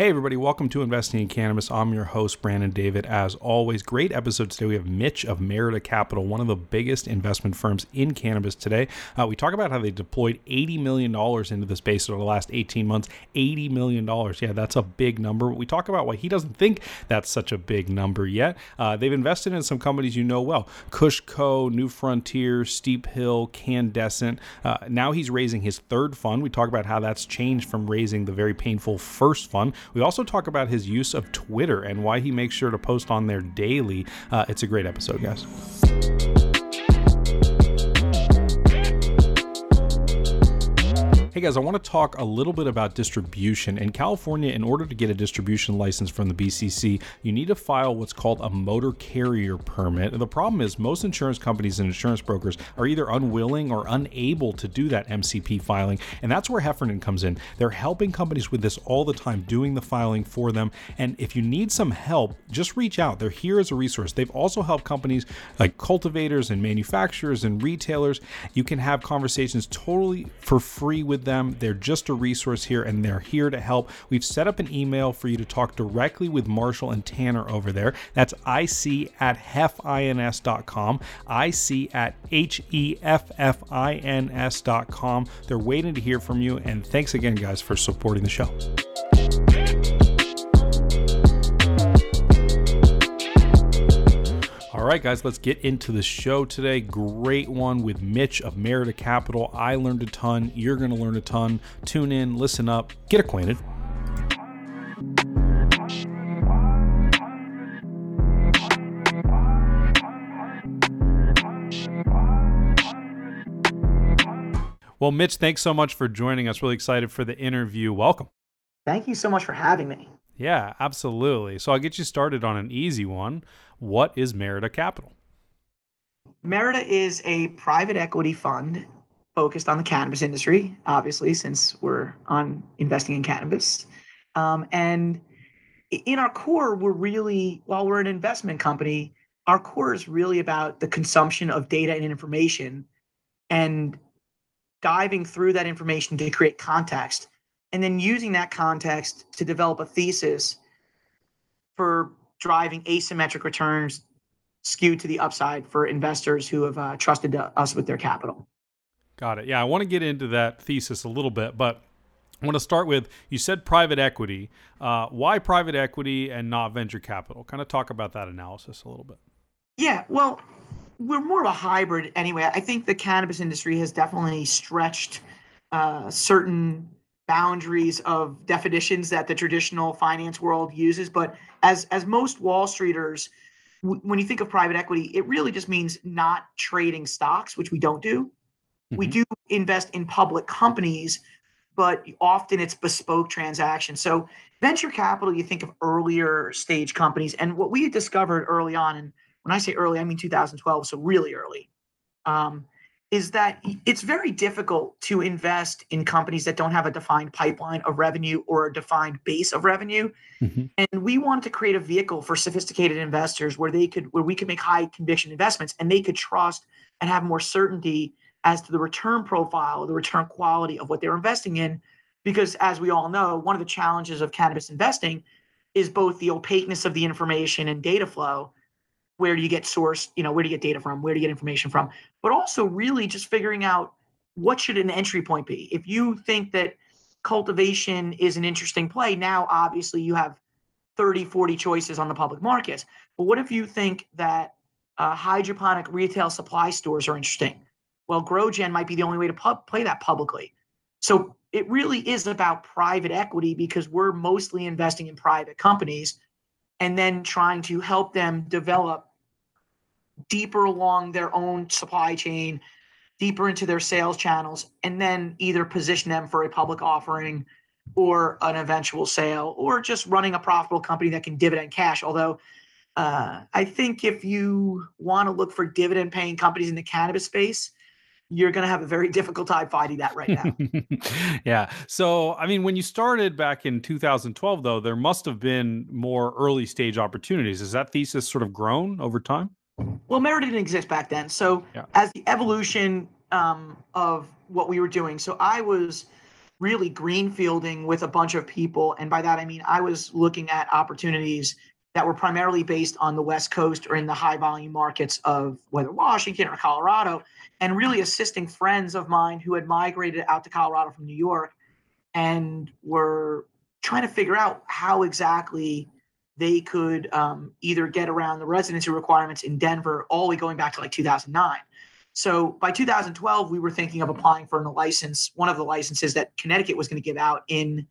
Hey, everybody, welcome to Investing in Cannabis. I'm your host, Brandon David. As always, great episode today. We have Mitch of Merida Capital, one of the biggest investment firms in cannabis today. Uh, we talk about how they deployed $80 million into the space over the last 18 months. $80 million. Yeah, that's a big number. We talk about why he doesn't think that's such a big number yet. Uh, they've invested in some companies you know well Kushco, New Frontier, Steep Hill, Candescent. Uh, now he's raising his third fund. We talk about how that's changed from raising the very painful first fund. We also talk about his use of Twitter and why he makes sure to post on there daily. Uh, it's a great episode, guys. Mm-hmm. Hey guys, I want to talk a little bit about distribution. In California, in order to get a distribution license from the BCC, you need to file what's called a motor carrier permit. And the problem is, most insurance companies and insurance brokers are either unwilling or unable to do that MCP filing. And that's where Heffernan comes in. They're helping companies with this all the time, doing the filing for them. And if you need some help, just reach out. They're here as a resource. They've also helped companies like cultivators and manufacturers and retailers. You can have conversations totally for free with them. They're just a resource here and they're here to help. We've set up an email for you to talk directly with Marshall and Tanner over there. That's ic at heffins.com, ic at h-e-f-f-i-n-s.com. They're waiting to hear from you. And thanks again, guys, for supporting the show. All right, guys, let's get into the show today. Great one with Mitch of Merida Capital. I learned a ton. You're going to learn a ton. Tune in, listen up, get acquainted. Well, Mitch, thanks so much for joining us. Really excited for the interview. Welcome. Thank you so much for having me. Yeah, absolutely. So I'll get you started on an easy one. What is Merida Capital? Merida is a private equity fund focused on the cannabis industry, obviously, since we're on investing in cannabis. Um, and in our core, we're really, while we're an investment company, our core is really about the consumption of data and information and diving through that information to create context and then using that context to develop a thesis for driving asymmetric returns skewed to the upside for investors who have uh, trusted us with their capital. Got it. Yeah, I want to get into that thesis a little bit, but I want to start with you said private equity. Uh, why private equity and not venture capital? Kind of talk about that analysis a little bit. Yeah, well, we're more of a hybrid anyway. I think the cannabis industry has definitely stretched uh, certain boundaries of definitions that the traditional finance world uses. But as as most Wall Streeters, w- when you think of private equity, it really just means not trading stocks, which we don't do. Mm-hmm. We do invest in public companies, but often it's bespoke transactions. So venture capital, you think of earlier stage companies, and what we discovered early on, and when I say early, I mean 2012, so really early, um, is that it's very difficult to invest in companies that don't have a defined pipeline of revenue or a defined base of revenue. Mm-hmm. And we wanted to create a vehicle for sophisticated investors where they could where we could make high conviction investments and they could trust and have more certainty as to the return profile, the return quality of what they're investing in. Because as we all know, one of the challenges of cannabis investing is both the opaqueness of the information and data flow where do you get source you know where do you get data from where do you get information from but also really just figuring out what should an entry point be. If you think that cultivation is an interesting play now obviously you have 30 40 choices on the public markets but what if you think that uh, hydroponic retail supply stores are interesting? Well growgen might be the only way to play that publicly. So it really is about private equity because we're mostly investing in private companies and then trying to help them develop deeper along their own supply chain, deeper into their sales channels, and then either position them for a public offering or an eventual sale, or just running a profitable company that can dividend cash. Although uh, I think if you want to look for dividend paying companies in the cannabis space, you're going to have a very difficult time finding that right now. yeah. So, I mean, when you started back in 2012, though, there must have been more early stage opportunities. Has that thesis sort of grown over time? Well, Merida didn't exist back then. So yeah. as the evolution um, of what we were doing, so I was really greenfielding with a bunch of people. And by that, I mean, I was looking at opportunities that were primarily based on the West Coast or in the high volume markets of whether Washington or Colorado, and really assisting friends of mine who had migrated out to Colorado from New York and were trying to figure out how exactly they could um, either get around the residency requirements in Denver, all the way going back to like 2009. So by 2012, we were thinking of applying for a license, one of the licenses that Connecticut was going to give out in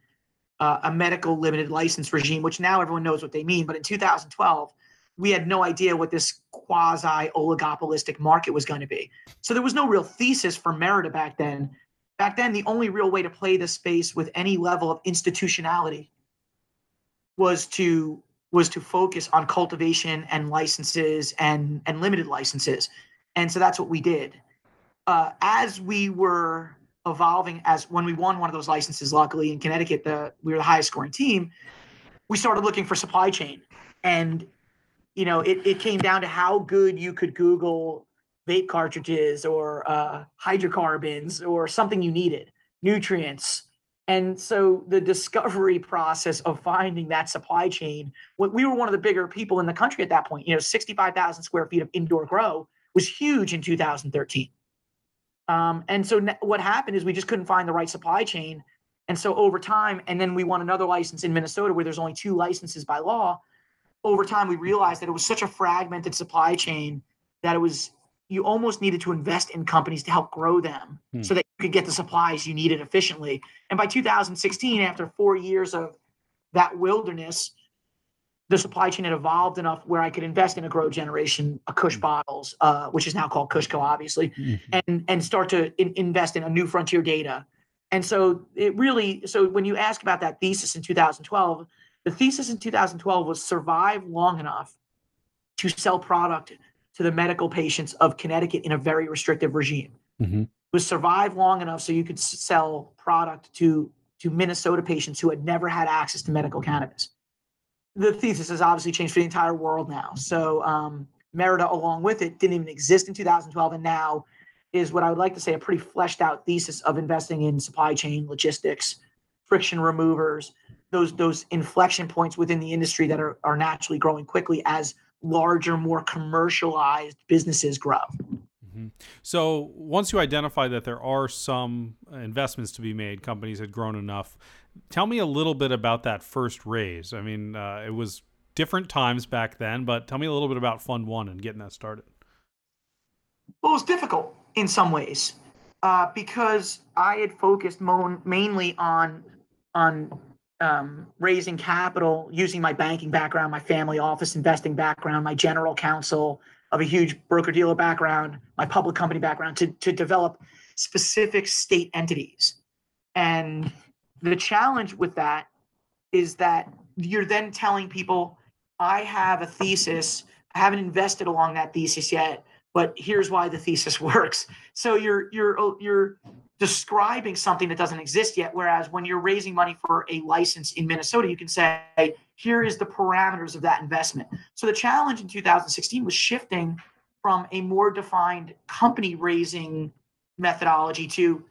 uh, a medical limited license regime, which now everyone knows what they mean. But in 2012, we had no idea what this quasi oligopolistic market was going to be. So there was no real thesis for Merida back then. Back then, the only real way to play this space with any level of institutionality was to was to focus on cultivation and licenses and and limited licenses, and so that's what we did. Uh, as we were evolving as when we won one of those licenses, luckily in Connecticut, the we were the highest scoring team. We started looking for supply chain, and you know it it came down to how good you could Google vape cartridges or uh, hydrocarbons or something you needed, nutrients. And so the discovery process of finding that supply chain, we were one of the bigger people in the country at that point. You know, 65,000 square feet of indoor grow was huge in 2013. Um, and so what happened is we just couldn't find the right supply chain. And so over time, and then we won another license in Minnesota where there's only two licenses by law. Over time, we realized that it was such a fragmented supply chain that it was you almost needed to invest in companies to help grow them hmm. so that you could get the supplies you needed efficiently. And by 2016, after four years of that wilderness, the supply chain had evolved enough where I could invest in a GrowGeneration, a Kush mm-hmm. bottles, uh, which is now called Kushco, obviously, mm-hmm. and and start to in, invest in a new frontier data. And so it really, so when you ask about that thesis in 2012, the thesis in 2012 was survive long enough to sell product to the medical patients of Connecticut in a very restrictive regime. Mm-hmm. Was survive long enough so you could sell product to to Minnesota patients who had never had access to medical cannabis the thesis has obviously changed for the entire world now. So um, Merida, along with it, didn't even exist in 2012, and now is what I would like to say a pretty fleshed out thesis of investing in supply chain logistics, friction removers, those those inflection points within the industry that are are naturally growing quickly as larger, more commercialized businesses grow. Mm-hmm. So once you identify that there are some investments to be made, companies had grown enough Tell me a little bit about that first raise. I mean, uh, it was different times back then, but tell me a little bit about Fund One and getting that started. Well, it was difficult in some ways uh, because I had focused mo- mainly on on um, raising capital using my banking background, my family office investing background, my general counsel of a huge broker dealer background, my public company background to to develop specific state entities. And the challenge with that is that you're then telling people, I have a thesis. I haven't invested along that thesis yet, but here's why the thesis works. So you're you're you're describing something that doesn't exist yet. Whereas when you're raising money for a license in Minnesota, you can say, here is the parameters of that investment. So the challenge in 2016 was shifting from a more defined company raising methodology to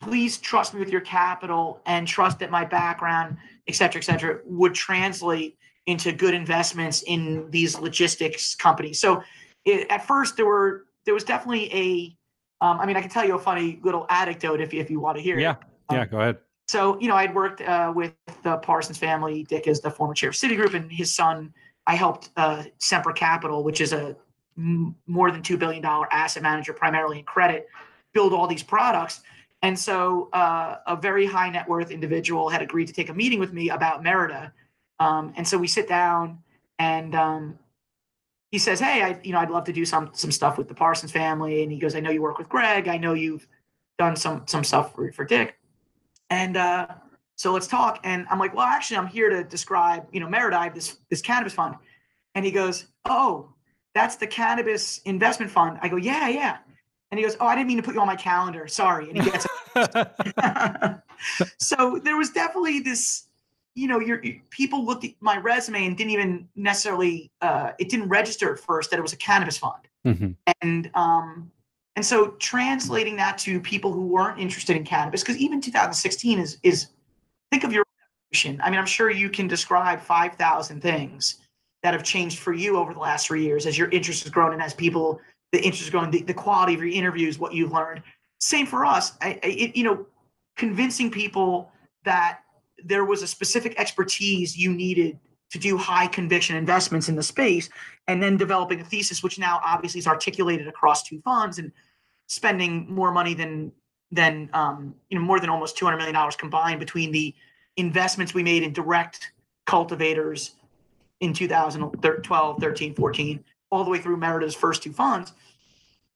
please trust me with your capital and trust that my background, et cetera, et cetera, would translate into good investments in these logistics companies. So it, at first there were there was definitely a um, I mean I can tell you a funny little anecdote if if you want to hear yeah. it. Yeah, yeah, go ahead. So you know I'd worked uh, with the Parsons family. Dick is the former chair of Citigroup, and his son. I helped uh, Sempra Capital, which is a m- more than two billion dollar asset manager, primarily in credit, build all these products. And so uh, a very high net worth individual had agreed to take a meeting with me about Merida. Um, and so we sit down and um, he says, Hey, I, you know, I'd love to do some, some stuff with the Parsons family. And he goes, I know you work with Greg. I know you've done some, some stuff for, for Dick. And uh, so let's talk. And I'm like, well, actually I'm here to describe, you know, Merida, this, this cannabis fund. And he goes, Oh, that's the cannabis investment fund. I go, yeah, yeah. And he goes, Oh, I didn't mean to put you on my calendar. Sorry. And he gets so there was definitely this, you know, your people looked at my resume and didn't even necessarily, uh, it didn't register at first that it was a cannabis fund. Mm-hmm. And um, And so translating that to people who weren't interested in cannabis, because even 2016 is is think of your evolution. I mean, I'm sure you can describe 5,000 things that have changed for you over the last three years as your interest has grown and as people, the interest is growing, the, the quality of your interviews, what you've learned. Same for us. I, I, it, you know, convincing people that there was a specific expertise you needed to do high conviction investments in the space and then developing a thesis which now obviously is articulated across two funds and spending more money than than um, you know more than almost 200 million dollars combined between the investments we made in direct cultivators in 2012 13 14 all the way through merida's first two funds.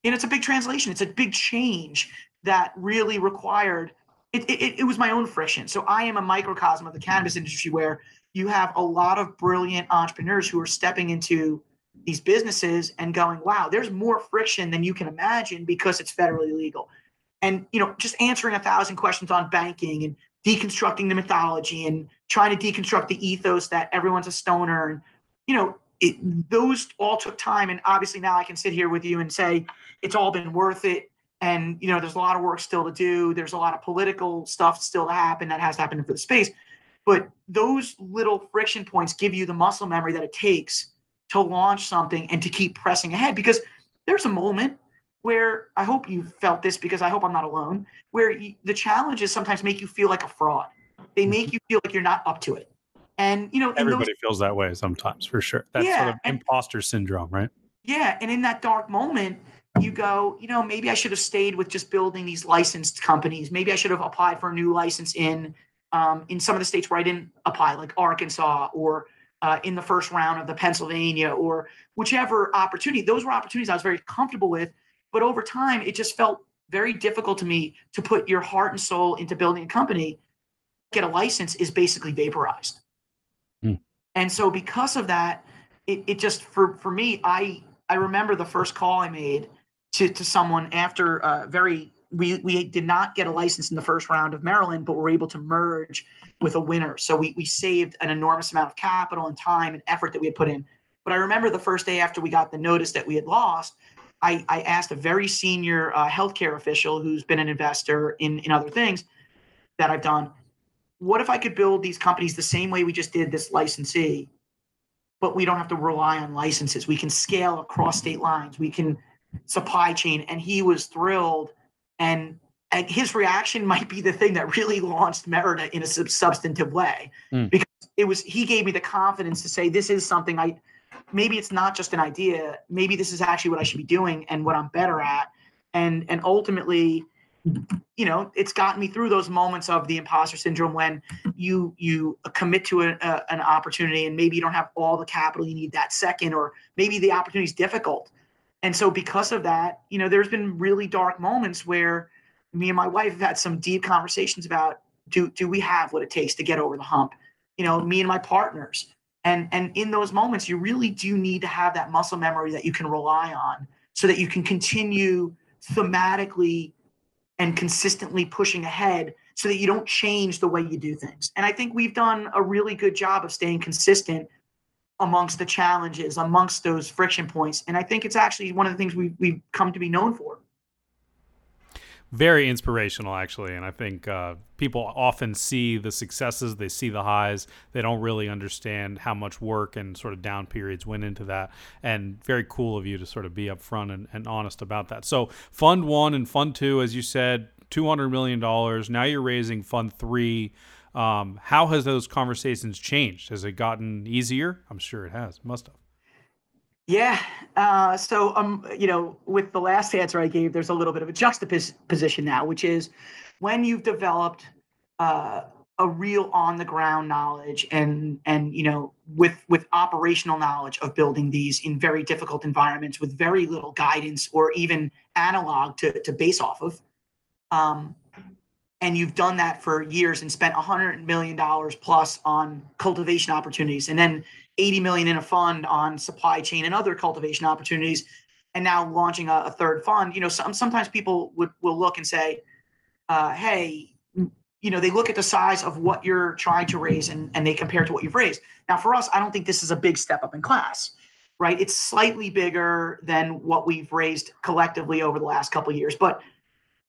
And it's a big translation. It's a big change that really required it, it, it was my own friction so i am a microcosm of the cannabis industry where you have a lot of brilliant entrepreneurs who are stepping into these businesses and going, wow, there's more friction than you can imagine because it's federally legal. And you know, just answering a thousand questions on banking and deconstructing the mythology and trying to deconstruct the ethos that everyone's a stoner and you know, it, those all took time. And obviously now I can sit here with you and say it's all been worth it. And you know, there's a lot of work still to do. There's a lot of political stuff still to happen that has to happen for the space. But those little friction points give you the muscle memory that it takes to launch something and to keep pressing ahead because there's a moment where I hope you felt this because I hope I'm not alone, where you, the challenges sometimes make you feel like a fraud. They make mm-hmm. you feel like you're not up to it. And you know, everybody those, feels that way sometimes for sure. That's yeah, sort of and, imposter syndrome, right? Yeah. And in that dark moment, you go, you know, maybe I should have stayed with just building these licensed companies. Maybe I should have applied for a new license in um, in some of the states where I didn't apply, like Arkansas or uh, in the first round of the Pennsylvania or whichever opportunity. Those were opportunities I was very comfortable with. But over time, it just felt very difficult to me to put your heart and soul into building a company. Get a license is basically vaporized. Hmm. And so because of that, it, it just for for me, I I remember the first call I made to to someone after uh, very we we did not get a license in the first round of Maryland, but we're able to merge with a winner. So we we saved an enormous amount of capital and time and effort that we had put in. But I remember the first day after we got the notice that we had lost, I, I asked a very senior uh, healthcare official who's been an investor in in other things that I've done. What if I could build these companies the same way we just did this licensee, but we don't have to rely on licenses. We can scale across state lines. We can supply chain. And he was thrilled and and his reaction might be the thing that really launched Merida in a sub- substantive way mm. because it was he gave me the confidence to say this is something I maybe it's not just an idea maybe this is actually what I should be doing and what I'm better at and and ultimately you know it's gotten me through those moments of the imposter syndrome when you you commit to a, a, an opportunity and maybe you don't have all the capital you need that second or maybe the opportunity is difficult and so because of that, you know, there's been really dark moments where me and my wife have had some deep conversations about do do we have what it takes to get over the hump? You know, me and my partners. And and in those moments, you really do need to have that muscle memory that you can rely on so that you can continue thematically and consistently pushing ahead so that you don't change the way you do things. And I think we've done a really good job of staying consistent amongst the challenges, amongst those friction points. And I think it's actually one of the things we, we've come to be known for. Very inspirational, actually. And I think uh, people often see the successes, they see the highs. They don't really understand how much work and sort of down periods went into that. And very cool of you to sort of be upfront and, and honest about that. So, Fund One and Fund Two, as you said, $200 million. Now you're raising Fund Three. Um, how has those conversations changed? Has it gotten easier? I'm sure it has. Must have. Yeah. Uh, so, um, you know, with the last answer I gave, there's a little bit of a juxtaposition now, which is when you've developed uh, a real on the ground knowledge and and you know with with operational knowledge of building these in very difficult environments with very little guidance or even analog to to base off of um, and you've done that for years and spent 100 million dollars plus on cultivation opportunities and then 80 million in a fund on supply chain and other cultivation opportunities and now launching a, a third fund you know some, sometimes people would will look and say uh, hey you know they look at the size of what you're trying to raise and, and they compare to what you've raised now for us i don't think this is a big step up in class right? It's slightly bigger than what we've raised collectively over the last couple of years, but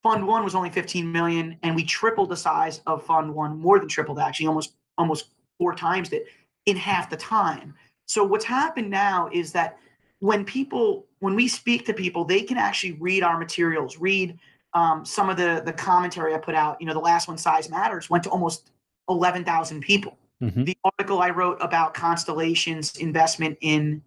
Fund One was only 15 million, and we tripled the size of Fund One, more than tripled actually, almost almost four times it in half the time. So what's happened now is that when people, when we speak to people, they can actually read our materials, read um, some of the the commentary I put out. You know, the last one, Size Matters, went to almost 11,000 people. Mm-hmm. The article I wrote about Constellation's investment in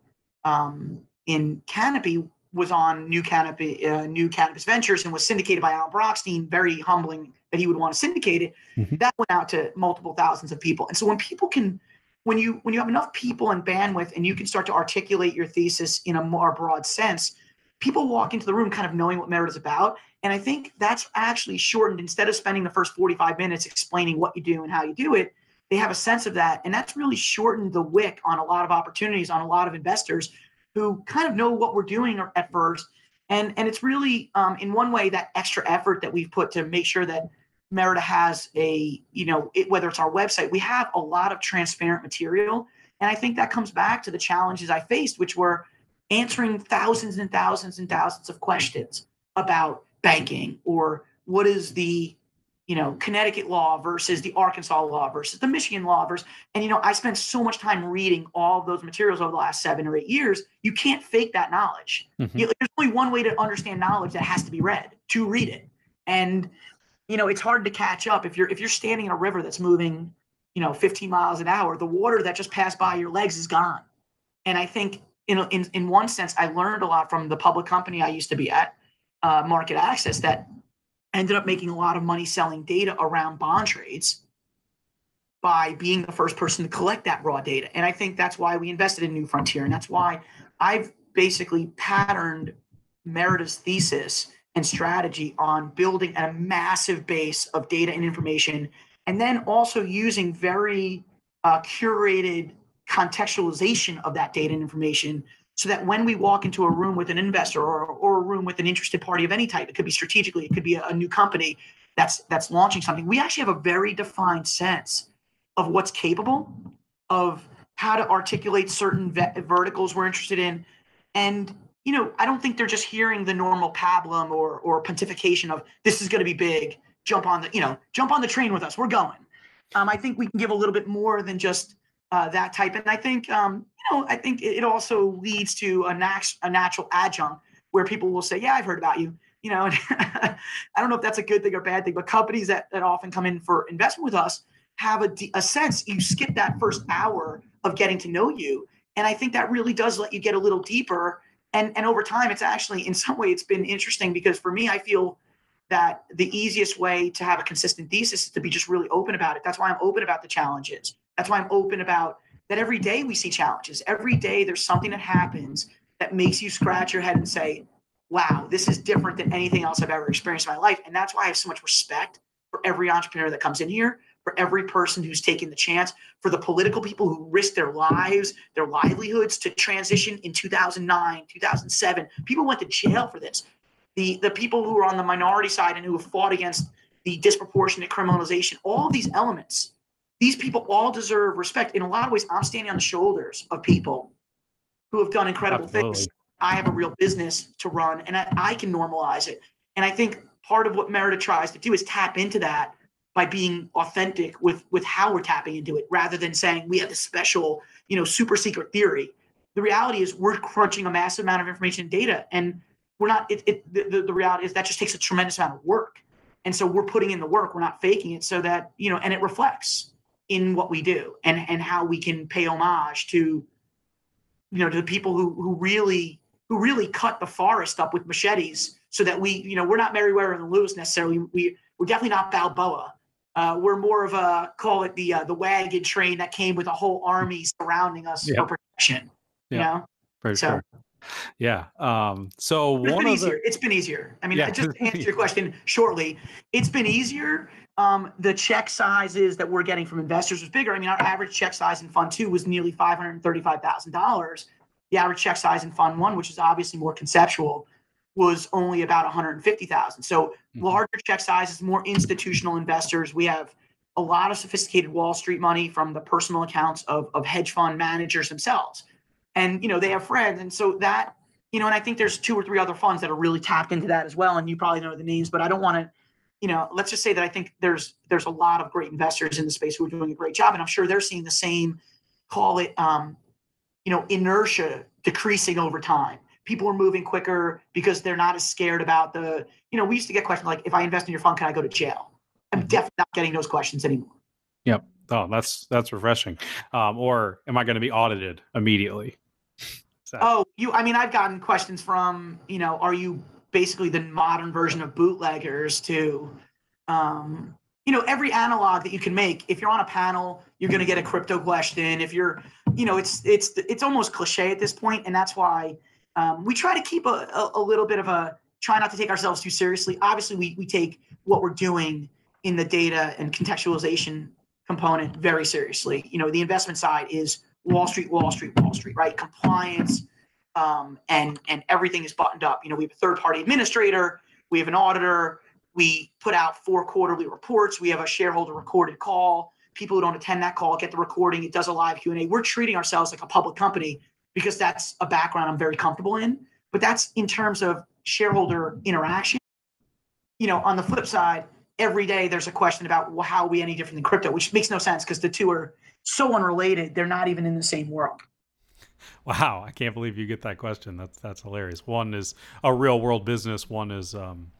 um, in Canopy was on New Canopy, uh, New Cannabis Ventures, and was syndicated by Al Brochstein. Very humbling that he would want to syndicate it. Mm-hmm. That went out to multiple thousands of people. And so when people can, when you when you have enough people and bandwidth, and you can start to articulate your thesis in a more broad sense, people walk into the room kind of knowing what Merida is about. And I think that's actually shortened. Instead of spending the first 45 minutes explaining what you do and how you do it, they have a sense of that. And that's really shortened the wick on a lot of opportunities on a lot of investors who kind of know what we're doing at first. And, and it's really, um, in one way, that extra effort that we've put to make sure that Merida has a, you know, it, whether it's our website, we have a lot of transparent material. And I think that comes back to the challenges I faced, which were answering thousands and thousands and thousands of questions about banking or what is the you know connecticut law versus the arkansas law versus the michigan law versus and you know i spent so much time reading all of those materials over the last seven or eight years you can't fake that knowledge. Mm-hmm. you, there's only one way to understand knowledge that has to be read to read it. And you know it's hard to catch up. If you're if you're standing in a river that's moving you know 15 miles an hour the water that just passed by your legs is gone. And i think in, in, in one sense i learned a lot from the public company i used to be at uh, MarketAxess that ended up making a lot of money selling data around bond trades by being the first person to collect that raw data. And I think that's why we invested in New Frontier. And that's why I've basically patterned Merida's thesis and strategy on building a massive base of data and information, and then also using very uh, curated contextualization of that data and information so that when we walk into a room with an investor or, or a room with an interested party of any type, it could be strategically, it could be a, a new company that's that's launching something. We actually have a very defined sense of what's capable, of how to articulate certain ve- verticals we're interested in, and you know, I don't think they're just hearing the normal pablum or or pontification of this is going to be big. Jump on the you know jump on the train with us. We're going. Um, I think we can give a little bit more than just uh, that type, and I think um, you know, I think it also leads to a, nat- a natural adjunct where people will say, "Yeah, I've heard about you." You know, I don't know if that's a good thing or bad thing, but companies that, that often come in for investment with us have a, a sense you skip that first hour of getting to know you, and I think that really does let you get a little deeper. And and over time, it's actually in some way it's been interesting because for me, I feel that the easiest way to have a consistent thesis is to be just really open about it. That's why I'm open about the challenges. That's why I'm open about that every day we see challenges. Every day there's something that happens that makes you scratch your head and say, wow, this is different than anything else I've ever experienced in my life. And that's why I have so much respect for every entrepreneur that comes in here, for every person who's taking the chance, for the political people who risked their lives, their livelihoods to transition in 2009, 2007. People went to jail for this. The, the people who are on the minority side and who have fought against the disproportionate criminalization, all these elements these people all deserve respect. In a lot of ways, I'm standing on the shoulders of people who have done incredible Absolutely. things. I have a real business to run and I, I can normalize it. And I think part of what Merida tries to do is tap into that by being authentic with with how we're tapping into it rather than saying we have this special you know super secret theory the reality is we're crunching a massive amount of information and data and we're not it, it the, the reality is that just takes a tremendous amount of work and so we're putting in the work we're not faking it so that you know and it reflects in what we do and and how we can pay homage to you know to the people who who really who really cut the forest up with machetes so that we you know we're not Meriwether and Lewis necessarily we we're definitely not Balboa uh, we're more of a call it the uh, the wagon train that came with a whole army surrounding us for protection you know for so, sure yeah. Um, so it's one been easier. The... It's been easier. I mean, yeah. just to answer your question shortly, it's been easier um, the check sizes that we're getting from investors was bigger. I mean, our average check size in Fund Two was nearly five hundred thirty-five thousand dollars. The average check size in Fund One, which is obviously more conceptual, was only about one hundred fifty thousand. So mm-hmm. larger check sizes, more institutional investors. We have a lot of sophisticated Wall Street money from the personal accounts of, of hedge fund managers themselves. and you know they have friends, and so that you know, and I think there's two or three other funds that are really tapped into that as well, and you probably know the names, but I don't want to. You know, let's just say that I think there's there's a lot of great investors in the space who are doing a great job, and I'm sure they're seeing the same, call it, um, you know, inertia decreasing over time people are moving quicker because they're not as scared about the, you know, we used to get questions like, if I invest in your fund, can I go to jail? I'm mm-hmm. definitely not getting those questions anymore. Yep. Oh, that's that's refreshing. Um, or am I going to be audited immediately? So. Oh, you. I mean, I've gotten questions from you know, are you basically the modern version of bootleggers to, um, you know, every analog that you can make. If you're on a panel, you're going to get a crypto question. If you're, you know, it's it's it's almost cliche at this point, and that's why um, we try to keep a, a, a, little bit of a try not to take ourselves too seriously. Obviously, we, we take what we're doing in the data and contextualization component very seriously. You know, the investment side is Wall Street, Wall Street, Wall Street, right? Compliance um, and and everything is buttoned up. You know, we have a third party administrator, we have an auditor, we put out four quarterly reports, we have a shareholder recorded call. People who don't attend that call get the recording. It does a live Q and A. We're treating ourselves like a public company because that's a background I'm very comfortable in. But that's in terms of shareholder interaction. You know, on the flip side, every day there's a question about well, how are we any different than crypto, which makes no sense because the two are so unrelated. They're not even in the same world. Wow, I can't believe you get that question. That's that's hilarious. One is a real world business. One is um,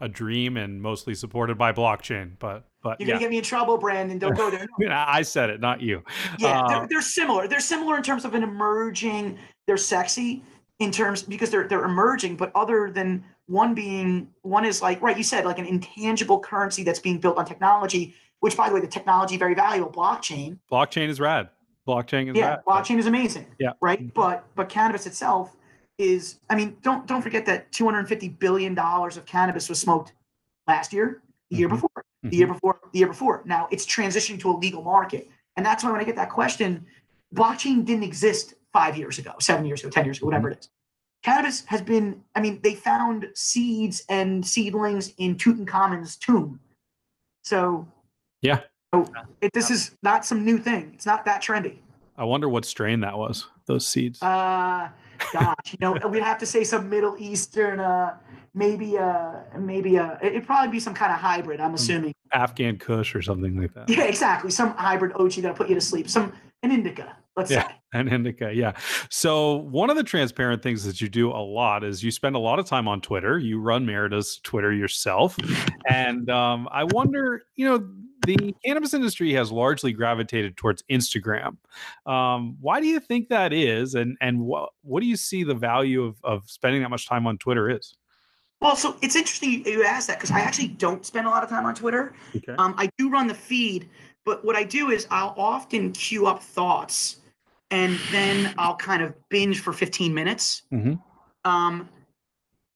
a dream and mostly supported by blockchain. But but you're gonna get me in trouble, Brandon. Don't go there. No. I said it, not you. Yeah, uh, they're, they're, similar. They're similar in terms of an emerging. They're sexy in terms because they're they're emerging, but other than one being one is like right, you said like an intangible currency that's being built on technology. Which, by the way, the technology very valuable. Blockchain. Blockchain is rad. Blockchain is yeah. rad. Blockchain is amazing. Yeah. Right, mm-hmm. but but cannabis itself is. I mean, don't don't forget that 250 billion dollars of cannabis was smoked last year, the year mm-hmm. before, the mm-hmm. year before, the year before. Now it's transitioning to a legal market. And that's why when I get that question, blockchain didn't exist five years ago, seven years ago, 10 years ago, whatever mm-hmm. it is. Cannabis has been, I mean, they found seeds and seedlings in Tutankhamun's tomb. So, yeah. So it, this is not some new thing. It's not that trendy. I wonder what strain that was, those seeds. Uh, gosh, you know, we'd have to say some Middle Eastern, uh, maybe uh maybe uh it'd probably be some kind of hybrid i'm assuming. Afghan kush or something like that. Yeah exactly. Some hybrid og that'll put you to sleep. Some an indica let's yeah, say. an indica yeah. So one of the transparent things that you do a lot is you spend a lot of time on twitter. You run merida's twitter yourself. And um, i wonder you know the cannabis industry has largely gravitated towards Instagram. Um, why do you think that is, and and what what do you see the value of of spending that much time on Twitter is? Well, so it's interesting you ask that because I actually don't spend a lot of time on Twitter. Okay. Um, I do run the feed, but what I do is I'll often queue up thoughts, and then I'll kind of binge for 15 minutes. Mm-hmm. Um,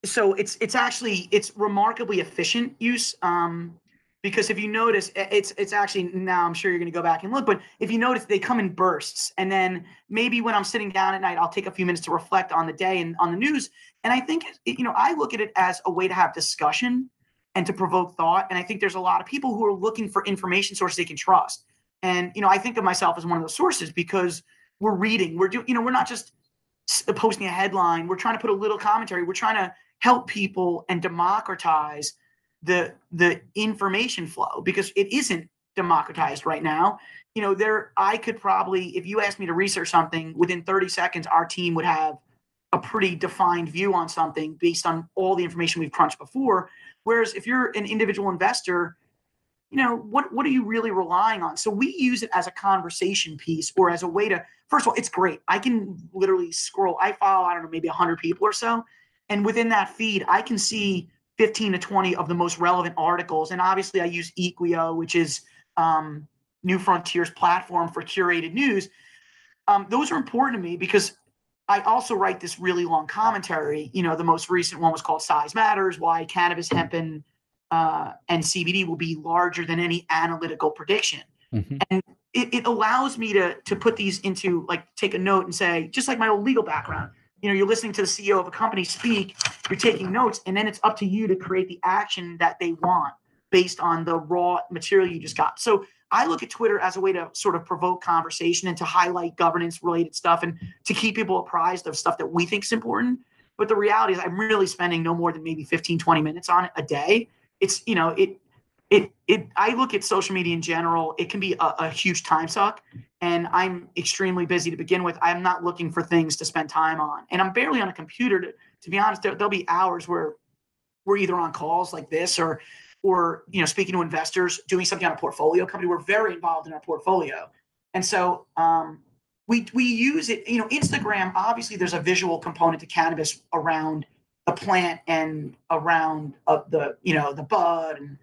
so it's it's actually it's remarkably efficient use. Um, because if you notice it's it's actually now i'm sure you're going to go back and look but if you notice they come in bursts. And then maybe when i'm sitting down at night i'll take a few minutes to reflect on the day and on the news. And i think you know i look at it as a way to have discussion and to provoke thought. And i think there's a lot of people who are looking for information sources they can trust. And you know i think of myself as one of those sources because we're reading we're doing you know we're not just posting a headline. We're trying to put a little commentary. We're trying to help people and democratize the the information flow because it isn't democratized right now. You know there i could probably if you asked me to research something within 30 seconds our team would have a pretty defined view on something based on all the information we've crunched before. Whereas if you're an individual investor you know what what are you really relying on? So we use it as a conversation piece or as a way to first of all it's great. I can literally scroll i follow i don't know maybe 100 people or so. And within that feed i can see 15 to 20 of the most relevant articles. And obviously, I use Equio, which is um, New Frontier's platform for curated news. Um, those are important to me because I also write this really long commentary. You know, the most recent one was called Size Matters Why Cannabis, Hemp, and, uh, and CBD will be larger than any analytical prediction. Mm-hmm. And it, it allows me to, to put these into like take a note and say, just like my old legal background, you know you're listening to the ceo of a company speak you're taking notes and then it's up to you to create the action that they want based on the raw material you just got so I look at Twitter as a way to sort of provoke conversation and to highlight governance related stuff and to keep people apprised of stuff that we think is important. But the reality is I'm really spending no more than maybe 15, 20 minutes on it a day. It's, you know, it, it, it, I look at social media in general, it can be a, a huge time suck. And I'm extremely busy to begin with. I'm not looking for things to spend time on. And I'm barely on a computer to, to be honest, there, there'll be hours where we're either on calls like this or or you know speaking to investors doing something on a portfolio company we're very involved in our portfolio and so um, we we use it you know instagram obviously there's a visual component to cannabis around the plant and around uh, the you know the bud and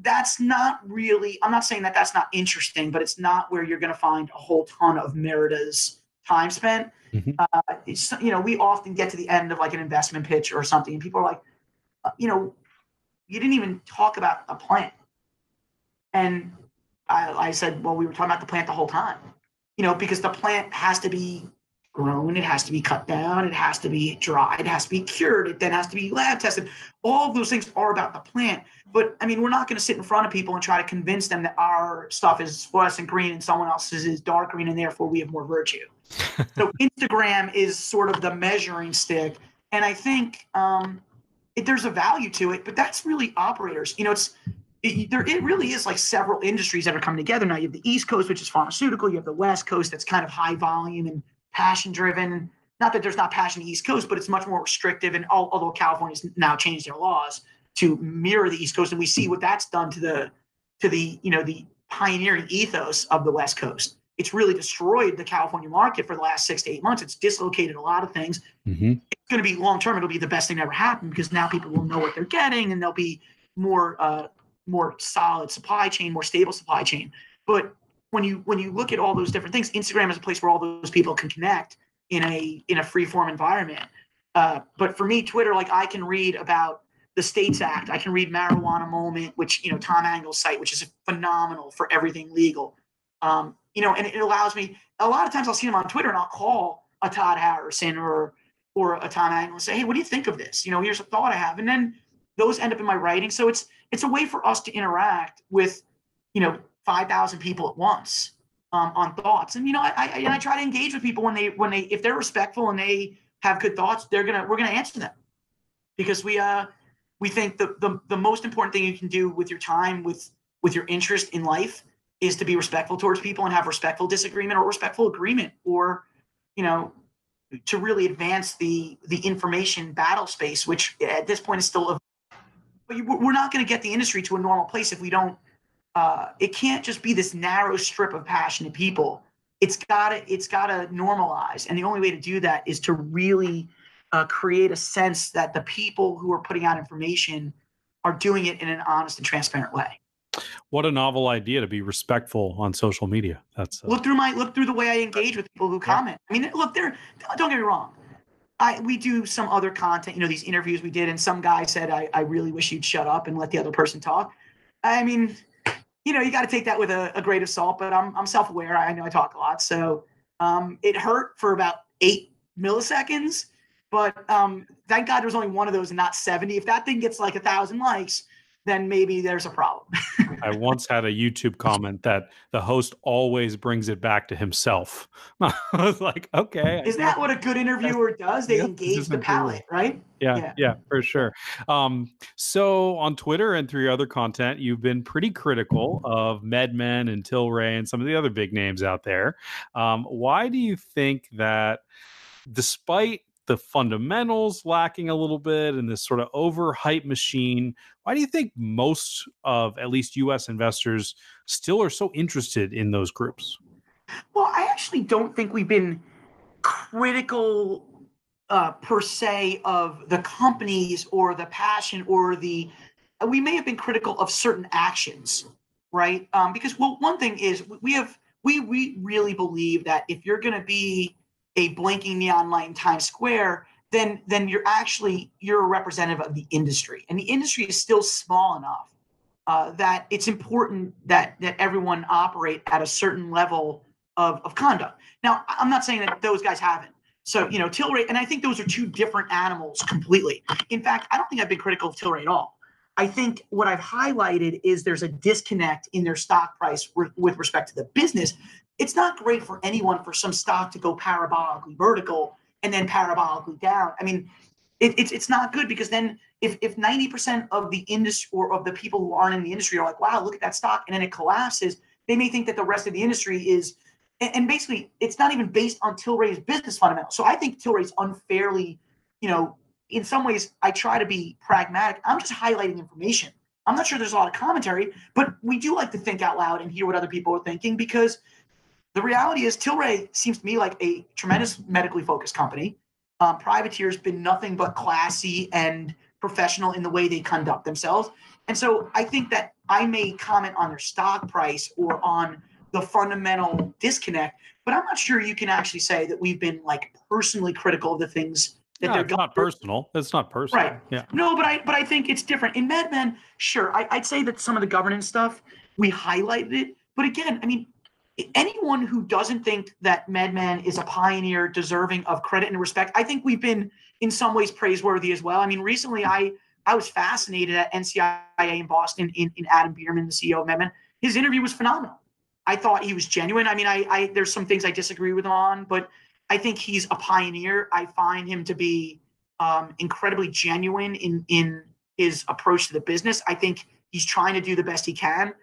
that's not really i'm not saying that that's not interesting but it's not where you're going to find a whole ton of merida's time spent mm-hmm. uh, you know we often get to the end of like an investment pitch or something and people are like uh, you know you didn't even talk about a plant. And I, I said, well, we were talking about the plant the whole time, you know, because the plant has to be grown, it has to be cut down, it has to be dried, it has to be cured, it then has to be lab tested. All of those things are about the plant. But I mean, we're not going to sit in front of people and try to convince them that our stuff is fluorescent green and someone else's is dark green, and therefore we have more virtue. so Instagram is sort of the measuring stick. And I think um, it, there's a value to it, but that's really operators. You know, it's it, there. It really is like several industries that are coming together now. You have the East Coast, which is pharmaceutical. You have the West Coast, that's kind of high volume and passion driven. Not that there's not passion in the East Coast, but it's much more restrictive. And all, although California's now changed their laws to mirror the East Coast, and we see what that's done to the to the you know the pioneering ethos of the West Coast it's really destroyed the California market for the last six to eight months. It's dislocated a lot of things. Mm-hmm. It's going to be long term. It'll be the best thing that ever happened because now people will know what they're getting and there'll be more uh, more solid supply chain, more stable supply chain. But when you when you look at all those different things, Instagram is a place where all those people can connect in a in a free form environment. Uh, but for me, Twitter, like I can read about the States Act. I can read Marijuana Moment, which you know Tom Angell's site, which is phenomenal for everything legal. Um, you know, and it allows me. A lot of times, I'll see them on Twitter, and I'll call a Todd Harrison or or a Tom Angell and say, "Hey, what do you think of this? You know, here's a thought I have," and then those end up in my writing. So it's it's a way for us to interact with, you know, five thousand people at once um, on thoughts. And you know, I, I and I try to engage with people when they when they if they're respectful and they have good thoughts, they're gonna we're gonna answer them because we uh we think the the the most important thing you can do with your time with with your interest in life is to be respectful towards people and have respectful disagreement or respectful agreement or you know to really advance the the information battle space which at this point is still a we're not going to get the industry to a normal place if we don't uh, it can't just be this narrow strip of passionate people it's got to it's got to normalize and the only way to do that is to really uh, create a sense that the people who are putting out information are doing it in an honest and transparent way what a novel idea to be respectful on social media. That's uh, look through my look through the way I engage with people who comment. Yeah. I mean, look, there. Don't get me wrong. I we do some other content. You know, these interviews we did, and some guy said, "I I really wish you'd shut up and let the other person talk." I mean, you know, you got to take that with a, a, grain of salt. But I'm I'm self aware. I know I talk a lot, so um, it hurt for about eight milliseconds. But um, thank God there was only one of those and not 70. If that thing gets like a thousand likes, then maybe there's a problem. I once had a YouTube comment that the host always brings it back to himself. I was like, okay. Is that what a good interviewer does? They engage the palate, right? Yeah, yeah, yeah, for sure. Um, so on Twitter and through your other content, you've been pretty critical of MedMen and Tilray and some of the other big names out there. Um, why do you think that despite the fundamentals lacking a little bit and this sort of overhype machine. Why do you think most of at least US investors still are so interested in those groups? Well, I actually don't think we've been critical uh, per se of the companies or the passion or the. We may have been critical of certain actions, right? Um, because well, one thing is we have we we really believe that if you're going to be a blinking neon light in Times Square, then then you're actually you're a representative of the industry, and the industry is still small enough uh, that it's important that that everyone operate at a certain level of, of conduct. Now, I'm not saying that those guys haven't. So you know, Tilray, and I think those are two different animals completely. In fact, I don't think I've been critical of Tilray at all. I think what I've highlighted is there's a disconnect in their stock price with, with respect to the business. It's not great for anyone for some stock to go parabolically vertical and then parabolically down. I mean, it, it's it's not good because then if if 90% of the industry or of the people who aren't in the industry are like, wow, look at that stock, and then it collapses, they may think that the rest of the industry is and, and basically it's not even based on Tilray's business fundamentals. So I think Tilray's unfairly, you know, in some ways I try to be pragmatic. I'm just highlighting information. I'm not sure there's a lot of commentary, but we do like to think out loud and hear what other people are thinking because the reality is Tilray seems to me like a tremendous medically focused company. Um, Privateer's been nothing but classy and professional in the way they conduct themselves. And so I think that I may comment on their stock price or on the fundamental disconnect, but I'm not sure you can actually say that we've been like personally critical of the things that no, they're it's not personal. It's not personal. Right. Yeah. No, but I but I think it's different. In MedMen, sure, I, I'd say that some of the governance stuff we highlighted it, but again, I mean, anyone who doesn't think that MedMen is a pioneer deserving of credit and respect, I think we've been in some ways praiseworthy as well. I mean, recently I I was fascinated at NCIA in Boston in, in Adam Bierman, the CEO of MedMen. His interview was phenomenal. I thought he was genuine. I mean, I, I there's some things I disagree with on, but I think he's a pioneer. I find him to be um, incredibly genuine in in his approach to the business. I think he's trying to do the best he can.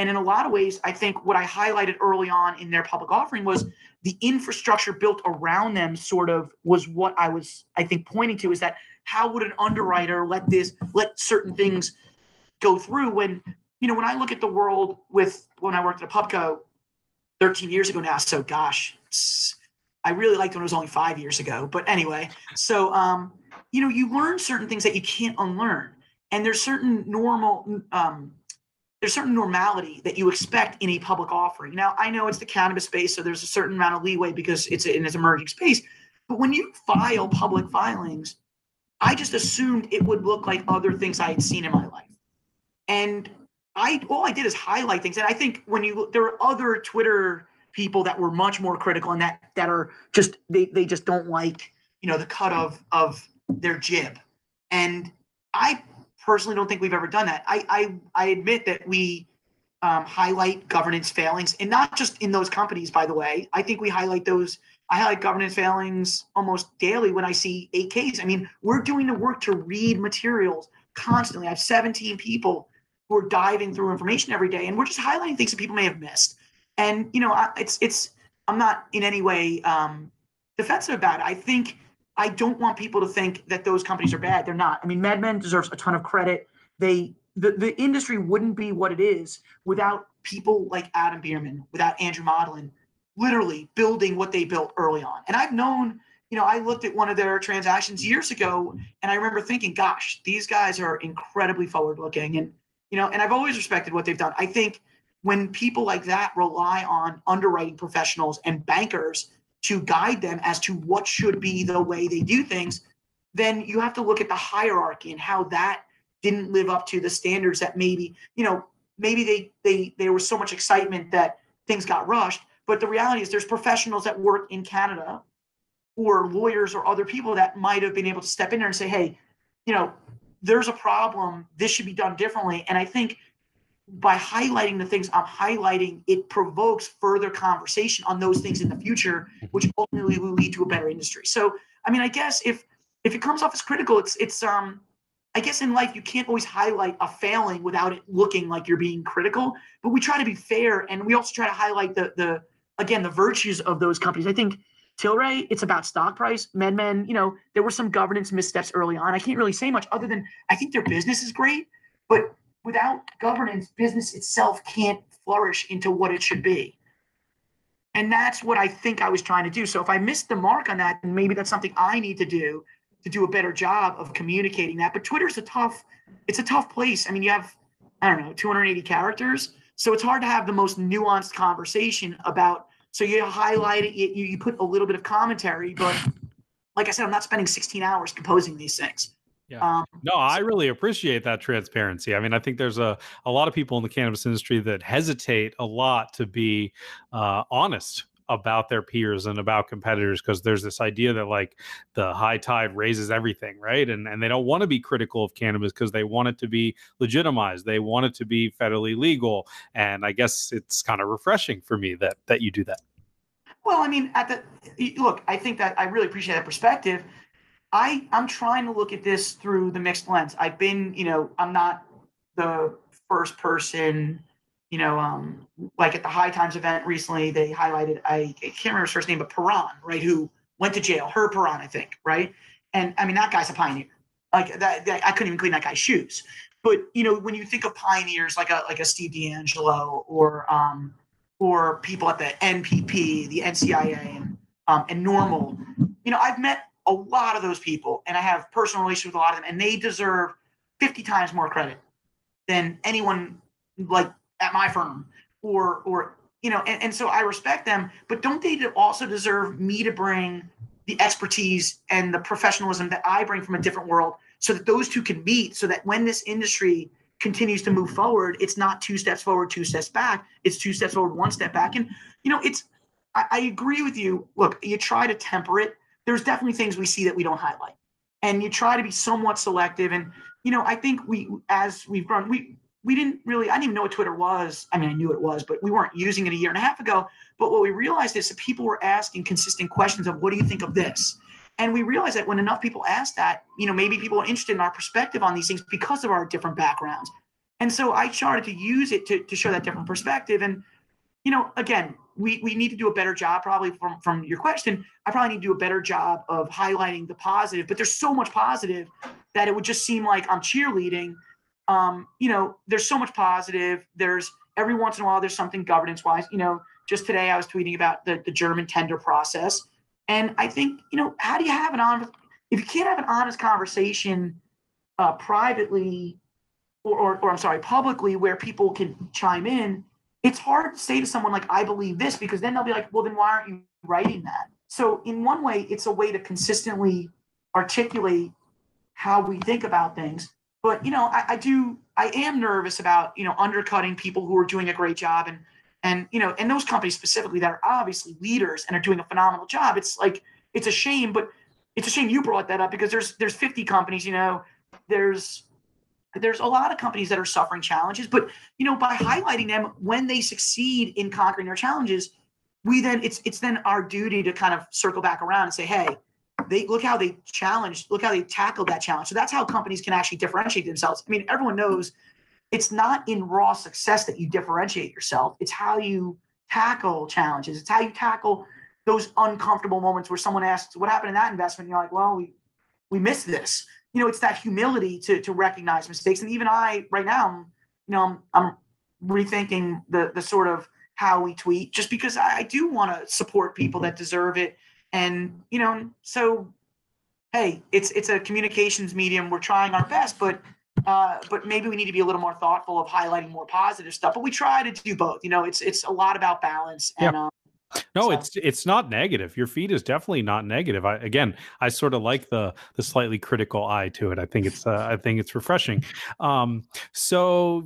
And in a lot of ways, I think what I highlighted early on in their public offering was the infrastructure built around them sort of was what I was, I think, pointing to is that how would an underwriter let this, let certain things go through when you know, when I look at the world with when I worked at a Pubco 13 years ago now, so gosh, I really liked when it was only five years ago. But anyway, so um, you know, you learn certain things that you can't unlearn, and there's certain normal um, there's certain normality that you expect in a public offering. Now, I know it's the cannabis space, so there's a certain amount of leeway because it's in its emerging space. But when you file public filings, I just assumed it would look like other things I had seen in my life. And I all I did is highlight things, and I think when you there are other Twitter people that were much more critical and that that are just they they just don't like you know the cut of of their jib, and I personally don't think we've ever done that. I I I admit that we um, highlight governance failings, and not just in those companies, by the way. I think we highlight those. I highlight governance failings almost daily when I see 8Ks. I mean, we're doing the work to read materials constantly. I have 17 people who are diving through information every day, and we're just highlighting things that people may have missed. And you know, it's it's I'm not in any way um, defensive about it. I think I don't want people to think that those companies are bad. They're not. I mean, MedMen deserves a ton of credit. They the, the industry wouldn't be what it is without people like Adam Bierman, without Andrew Modlin, literally building what they built early on. And I've known, you know, I looked at one of their transactions years ago and I remember thinking, gosh, these guys are incredibly forward looking. And you know, and I've always respected what they've done. I think when people like that rely on underwriting professionals and bankers to guide them as to what should be the way they do things, then you have to look at the hierarchy and how that didn't live up to the standards that maybe, you know, maybe they they there was so much excitement that things got rushed. But the reality is there's professionals that work in Canada or lawyers or other people that might have been able to step in there and say, hey, you know, there's a problem. This should be done differently. And I think by highlighting the things I'm highlighting, it provokes further conversation on those things in the future, which ultimately will lead to a better industry. So, I mean, I guess if if it comes off as critical, it's it's um I guess in life you can't always highlight a failing without it looking like you're being critical. But we try to be fair, and we also try to highlight the the again the virtues of those companies. I think Tilray, it's about stock price. MedMen, you know, there were some governance missteps early on. I can't really say much other than I think their business is great, but without governance, business itself can't flourish into what it should be. And that's what I think I was trying to do. So if I missed the mark on that, then maybe that's something I need to do to do a better job of communicating that. But Twitter's a tough, it's a tough place. I mean, you have, I don't know, 280 characters. So it's hard to have the most nuanced conversation about so you highlight it, you, you put a little bit of commentary, but like I said, I'm not spending 16 hours composing these things. Yeah. Um, no, I really appreciate that transparency. I mean, I think there's a, a lot of people in the cannabis industry that hesitate a lot to be uh, honest about their peers and about competitors because there's this idea that like the high tide raises everything, right? And and they don't want to be critical of cannabis because they want it to be legitimized. They want it to be federally legal. And I guess it's kind of refreshing for me that that you do that. Well, I mean, at the look, I think that I really appreciate that perspective. I I'm trying to look at this through the mixed lens. I've been, you know, I'm not the first person, you know, um, like at the High Times event recently, they highlighted I, I can't remember his first name, but Peron, right, who went to jail, her Peron, I think, right? And I mean that guy's a pioneer. Like that, that I couldn't even clean that guy's shoes. But you know, when you think of pioneers like a like a Steve DeAngelo or um, or people at the MPP, the NCIA, and um, and NORML, you know, I've met a lot of those people, and I have personal relations with a lot of them, and they deserve 50 times more credit than anyone like at my firm or or you know, and, and so I respect them, but don't they also deserve me to bring the expertise and the professionalism that I bring from a different world so that those two can meet so that when this industry continues to move forward, it's not two steps forward, two steps back. It's two steps forward, one step back. And, you know, it's, I, I agree with you. Look, you try to temper it. There's definitely things we see that we don't highlight. And you try to be somewhat selective. And, you know, I think we, as we've grown, we, we didn't really, I didn't even know what Twitter was. I mean, I knew it was, but we weren't using it a year and a half ago. But what we realized is that people were asking consistent questions of, what do you think of this? And we realized that when enough people ask that, you know, maybe people are interested in our perspective on these things because of our different backgrounds. And so I started to use it to, to show that different perspective. And, you know, again, we, we need to do a better job probably from, from your question. I probably need to do a better job of highlighting the positive, but there's so much positive that it would just seem like I'm cheerleading. Um, you know, there's so much positive. There's every once in a while, there's something governance wise, you know, just today I was tweeting about the, the German tender process and I think, you know, how do you have an honest, if you can't have an honest conversation uh, privately or, or, or I'm sorry, publicly where people can chime in, it's hard to say to someone like, I believe this, because then they'll be like, well, then why aren't you writing that? So in one way, it's a way to consistently articulate how we think about things. But, you know, I, I do, I am nervous about, you know, undercutting people who are doing a great job and and you know and those companies specifically that are obviously leaders and are doing a phenomenal job it's like it's a shame but it's a shame you brought that up because there's there's 50 companies you know there's there's a lot of companies that are suffering challenges but you know by highlighting them when they succeed in conquering their challenges we then it's it's then our duty to kind of circle back around and say hey they look how they challenged look how they tackled that challenge so that's how companies can actually differentiate themselves i mean everyone knows it's not in raw success that you differentiate yourself. It's how you tackle challenges. It's how you tackle those uncomfortable moments where someone asks, "What happened in that investment?" And you're like, "Well, we we missed this." You know, it's that humility to to recognize mistakes. And even I, right now, you know, I'm, I'm rethinking the the sort of how we tweet, just because I, I do want to support people that deserve it. And you know, so hey, it's it's a communications medium. We're trying our best, but uh, but maybe we need to be a little more thoughtful of highlighting more positive stuff. But we try to do both. You know, it's it's a lot about balance. And yeah. um, no, so. it's it's not negative. Your feed is definitely not negative. I again, I sort of like the the slightly critical eye to it. I think it's uh, I think it's refreshing. Um, so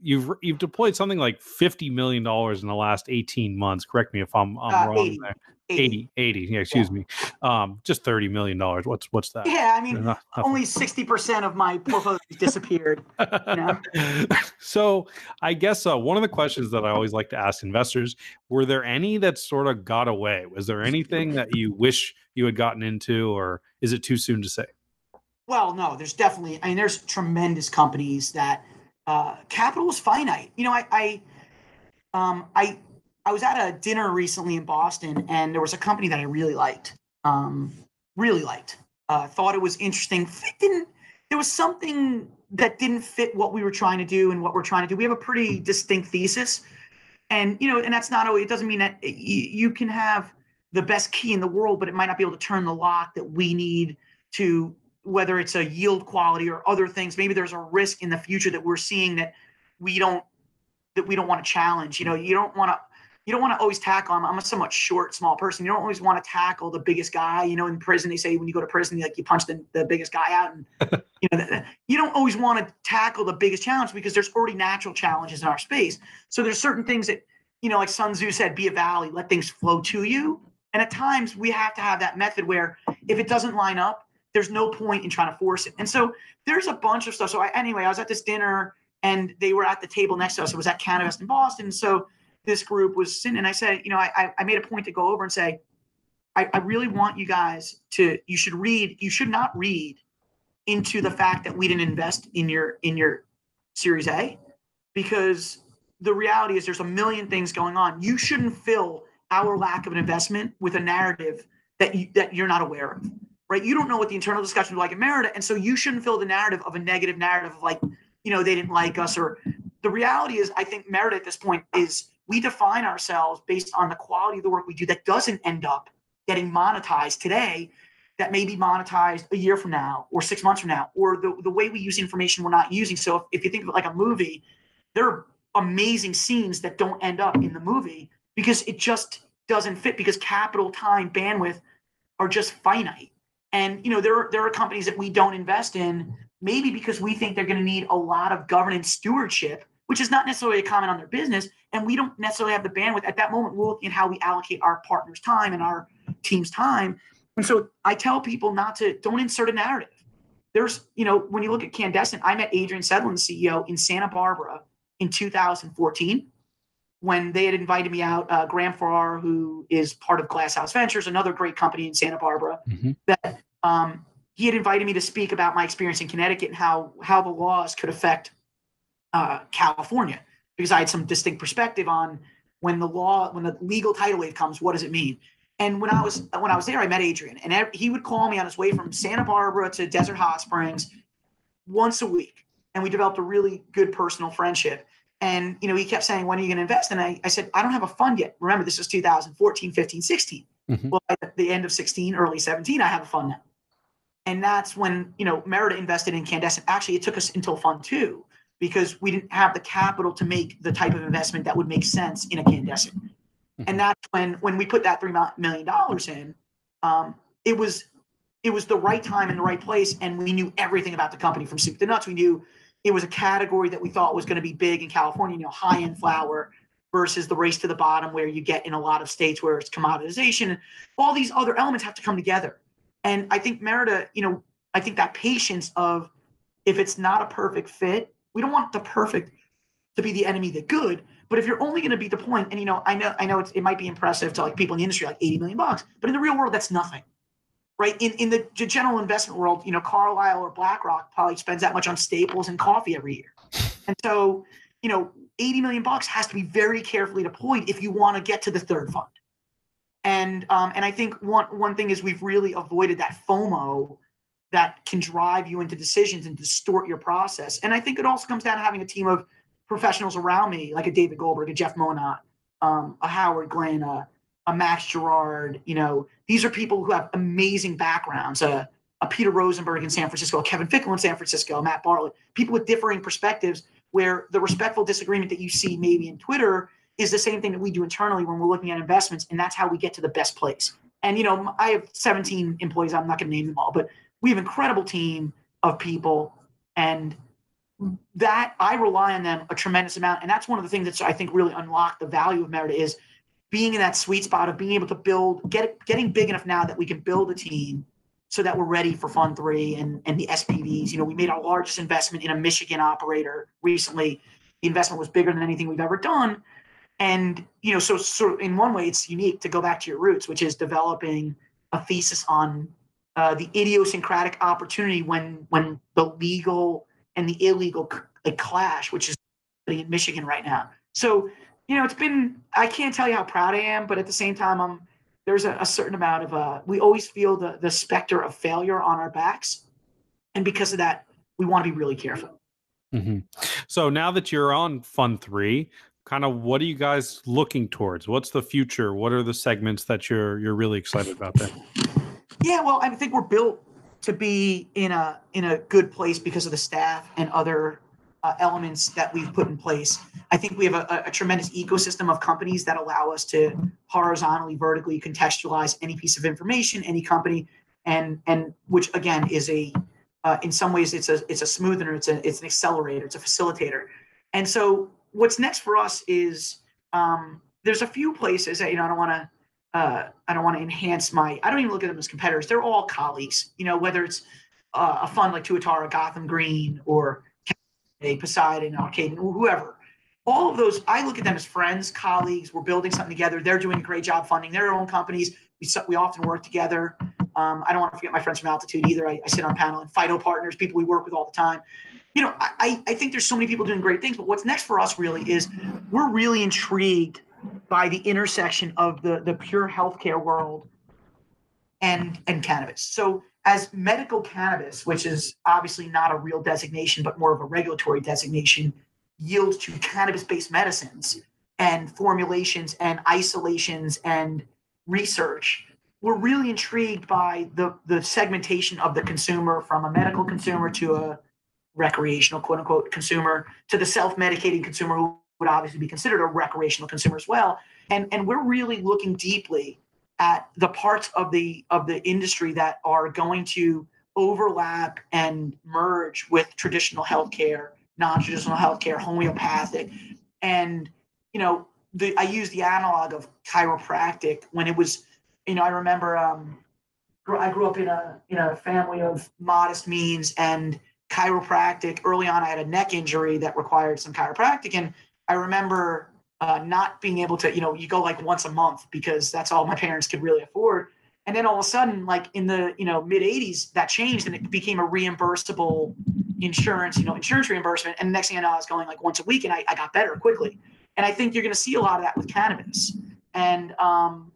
you've you've deployed something like fifty million dollars in the last eighteen months. Correct me if I'm, I'm uh, wrong. 80. There. 80 80 yeah excuse yeah. me um just 30 million dollars what's what's that yeah i mean only 60 percent of my portfolio disappeared you know? so i guess uh, one of the questions that i always like to ask investors were there any that sort of got away was there anything that you wish you had gotten into or is it too soon to say well no there's definitely i mean there's tremendous companies that uh capital is finite you know i i um i I was at a dinner recently in Boston, and there was a company that I really liked. Um, really liked. Uh, thought it was interesting. didn't. There was something that didn't fit what we were trying to do and what we're trying to do. We have a pretty distinct thesis, and you know, and that's not. It doesn't mean that you can have the best key in the world, but it might not be able to turn the lock that we need to whether it's a yield quality or other things. Maybe there's a risk in the future that we're seeing that we don't that we don't want to challenge. You know, you don't want to you don't want to always tackle. I'm, I'm a somewhat short, small person. You don't always want to tackle the biggest guy. You know, in prison, they say when you go to prison, like you punch the, the biggest guy out, and you know, you don't always want to tackle the biggest challenge because there's already natural challenges in our space. So there's certain things that you know, like Sun Tzu said, be a valley, let things flow to you. And at times we have to have that method where if it doesn't line up, there's no point in trying to force it. And so there's a bunch of stuff. So I, anyway, I was at this dinner and they were at the table next to us. It was at Canvas in Boston. So this group was sitting and I said, you know, I, I made a point to go over and say, I, I really want you guys to, you should read, you should not read into the fact that we didn't invest in your, in your series A because the reality is there's a million things going on. You shouldn't fill our lack of an investment with a narrative that you, that you're not aware of, right? You don't know what the internal discussion was like in Merida, and so you shouldn't fill the narrative of a negative narrative of like, you know, they didn't like us or. The reality is, I think Merida at this point is we define ourselves based on the quality of the work we do that doesn't end up getting monetized today that may be monetized a year from now or six months from now or the, the way we use information we're not using. So if, if you think of it like a movie there are amazing scenes that don't end up in the movie because it just doesn't fit because capital time bandwidth are just finite. And you know there are, there are companies that we don't invest in maybe because we think they're going to need a lot of governance stewardship which is not necessarily a comment on their business and we don't necessarily have the bandwidth at that moment we're looking at how we allocate our partners time and our team's time and so i tell people not to don't insert a narrative there's you know when you look at canndescent i met adrian sedlin ceo in santa barbara in 2014 when they had invited me out. Uh, Graham Farrar, who is part of Glasshouse Ventures, another great company in Santa Barbara, mm-hmm. that um, he had invited me to speak about my experience in Connecticut and how how the laws could affect uh, California because I had some distinct perspective on when the law when the legal tidal wave comes, what does it mean? And when I was when I was there, I met Adrian, and he would call me on his way from Santa Barbara to Desert Hot Springs once a week and we developed a really good personal friendship. And you know, he kept saying, "When are you going to invest?" And I, I said, "I don't have a fund yet." Remember, this is 2014, 15, 16. Mm-hmm. Well, at the end of 16, early 17, I have a fund now. And that's when you know Merida invested in Canndescent. Actually, it took us until Fund Two because we didn't have the capital to make the type of investment that would make sense in a Canndescent. Mm-hmm. And that's when when we put that three million dollars in, um, it was it was the right time in the right place, and we knew everything about the company from soup to nuts. We knew it was a category that we thought was going to be big in California, you know, high end flower versus the race to the bottom where you get in a lot of states where it's commoditization. All these other elements have to come together. And I think Merida, you know, I think that patience of if it's not a perfect fit, we don't want the perfect to be the enemy of the good. But if you're only going to be the point, and you know, I know, I know it might be impressive to like people in the industry, like 80 million bucks, but in the real world, that's nothing right? In in the general investment world, you know, Carlyle or BlackRock probably spends that much on staples and coffee every year. And so, you know, 80 million bucks has to be very carefully deployed if you want to get to the third fund. And um, and I think one one thing is we've really avoided that FOMO that can drive you into decisions and distort your process. And I think it also comes down to having a team of professionals around me, like a David Goldberg, a Jeff Monat, um, a Howard Glenn, a, a Max Gerard, you know, these are people who have amazing backgrounds. Uh, a Peter Rosenberg in San Francisco, a Kevin Fickle in San Francisco, Matt Bartlett, people with differing perspectives where the respectful disagreement that you see maybe in Twitter is the same thing that we do internally when we're looking at investments. And that's how we get to the best place. And, you know, I have 17 employees. I'm not going to name them all, but we have an incredible team of people. And that I rely on them a tremendous amount. And that's one of the things that I think really unlocked the value of Merida is being in that sweet spot of being able to build, get getting big enough now that we can build a team so that we're ready for Fund Three and and the SPVs. You know, we made our largest investment in a Michigan operator recently. The investment was bigger than anything we've ever done, and you know, so so in one way, it's unique to go back to your roots, which is developing a thesis on uh, the idiosyncratic opportunity when when the legal and the illegal like clash, which is in Michigan right now. So you know, it's been, I can't tell you how proud I am, but at the same time, I'm, there's a, a certain amount of, uh, we always feel the, the specter of failure on our backs. And because of that, we want to be really careful. Mm-hmm. So now that you're on Fund Three, kind of what are you guys looking towards? What's the future? What are the segments that you're you're really excited about there? Yeah, well, I think we're built to be in a in a good place because of the staff and other uh, elements that we've put in place. I think we have a, a, tremendous ecosystem of companies that allow us to horizontally, vertically contextualize any piece of information, any company, and and which again is a uh, in some ways it's a it's a smoother, it's a it's an accelerator, it's a facilitator. And so what's next for us is um, there's a few places that you know I don't want to uh, I don't want to enhance my I don't even look at them as competitors. They're all colleagues. You know whether it's uh, a fund like Tuatara, Gotham Green, or a Poseidon, Arcade, whoever. All of those, I look at them as friends, colleagues. We're building something together. They're doing a great job funding their own companies. We, we often work together. Um, I don't want to forget my friends from Altitude either. I, I sit on panel and FIDO partners, people we work with all the time you know, I, I think there's so many people doing great things, but what's next for us really is we're really intrigued by the intersection of the the pure healthcare world and and cannabis. So as medical cannabis, which is obviously not a real designation, but more of a regulatory designation, yields to cannabis-based medicines and formulations and isolations and research. We're really intrigued by the the segmentation of the consumer from a medical consumer to a recreational quote unquote consumer to the self-medicating consumer who would obviously be considered a recreational consumer as well and and we're really looking deeply at the parts of the of the industry that are going to overlap and merge with traditional healthcare non-traditional healthcare homeopathic and you know the i use the analog of chiropractic when it was you know i remember um i grew up in a in a family of modest means and chiropractic. Early on, I had a neck injury that required some chiropractic. And I remember uh, not being able to, you know, you go like once a month because that's all my parents could really afford. And then all of a sudden, like in the, you know, mid 80s, that changed and it became a reimbursable insurance, you know, insurance reimbursement. And the next thing I know, I was going like once a week and I, I got better quickly. And I think you're going to see a lot of that with cannabis. And um,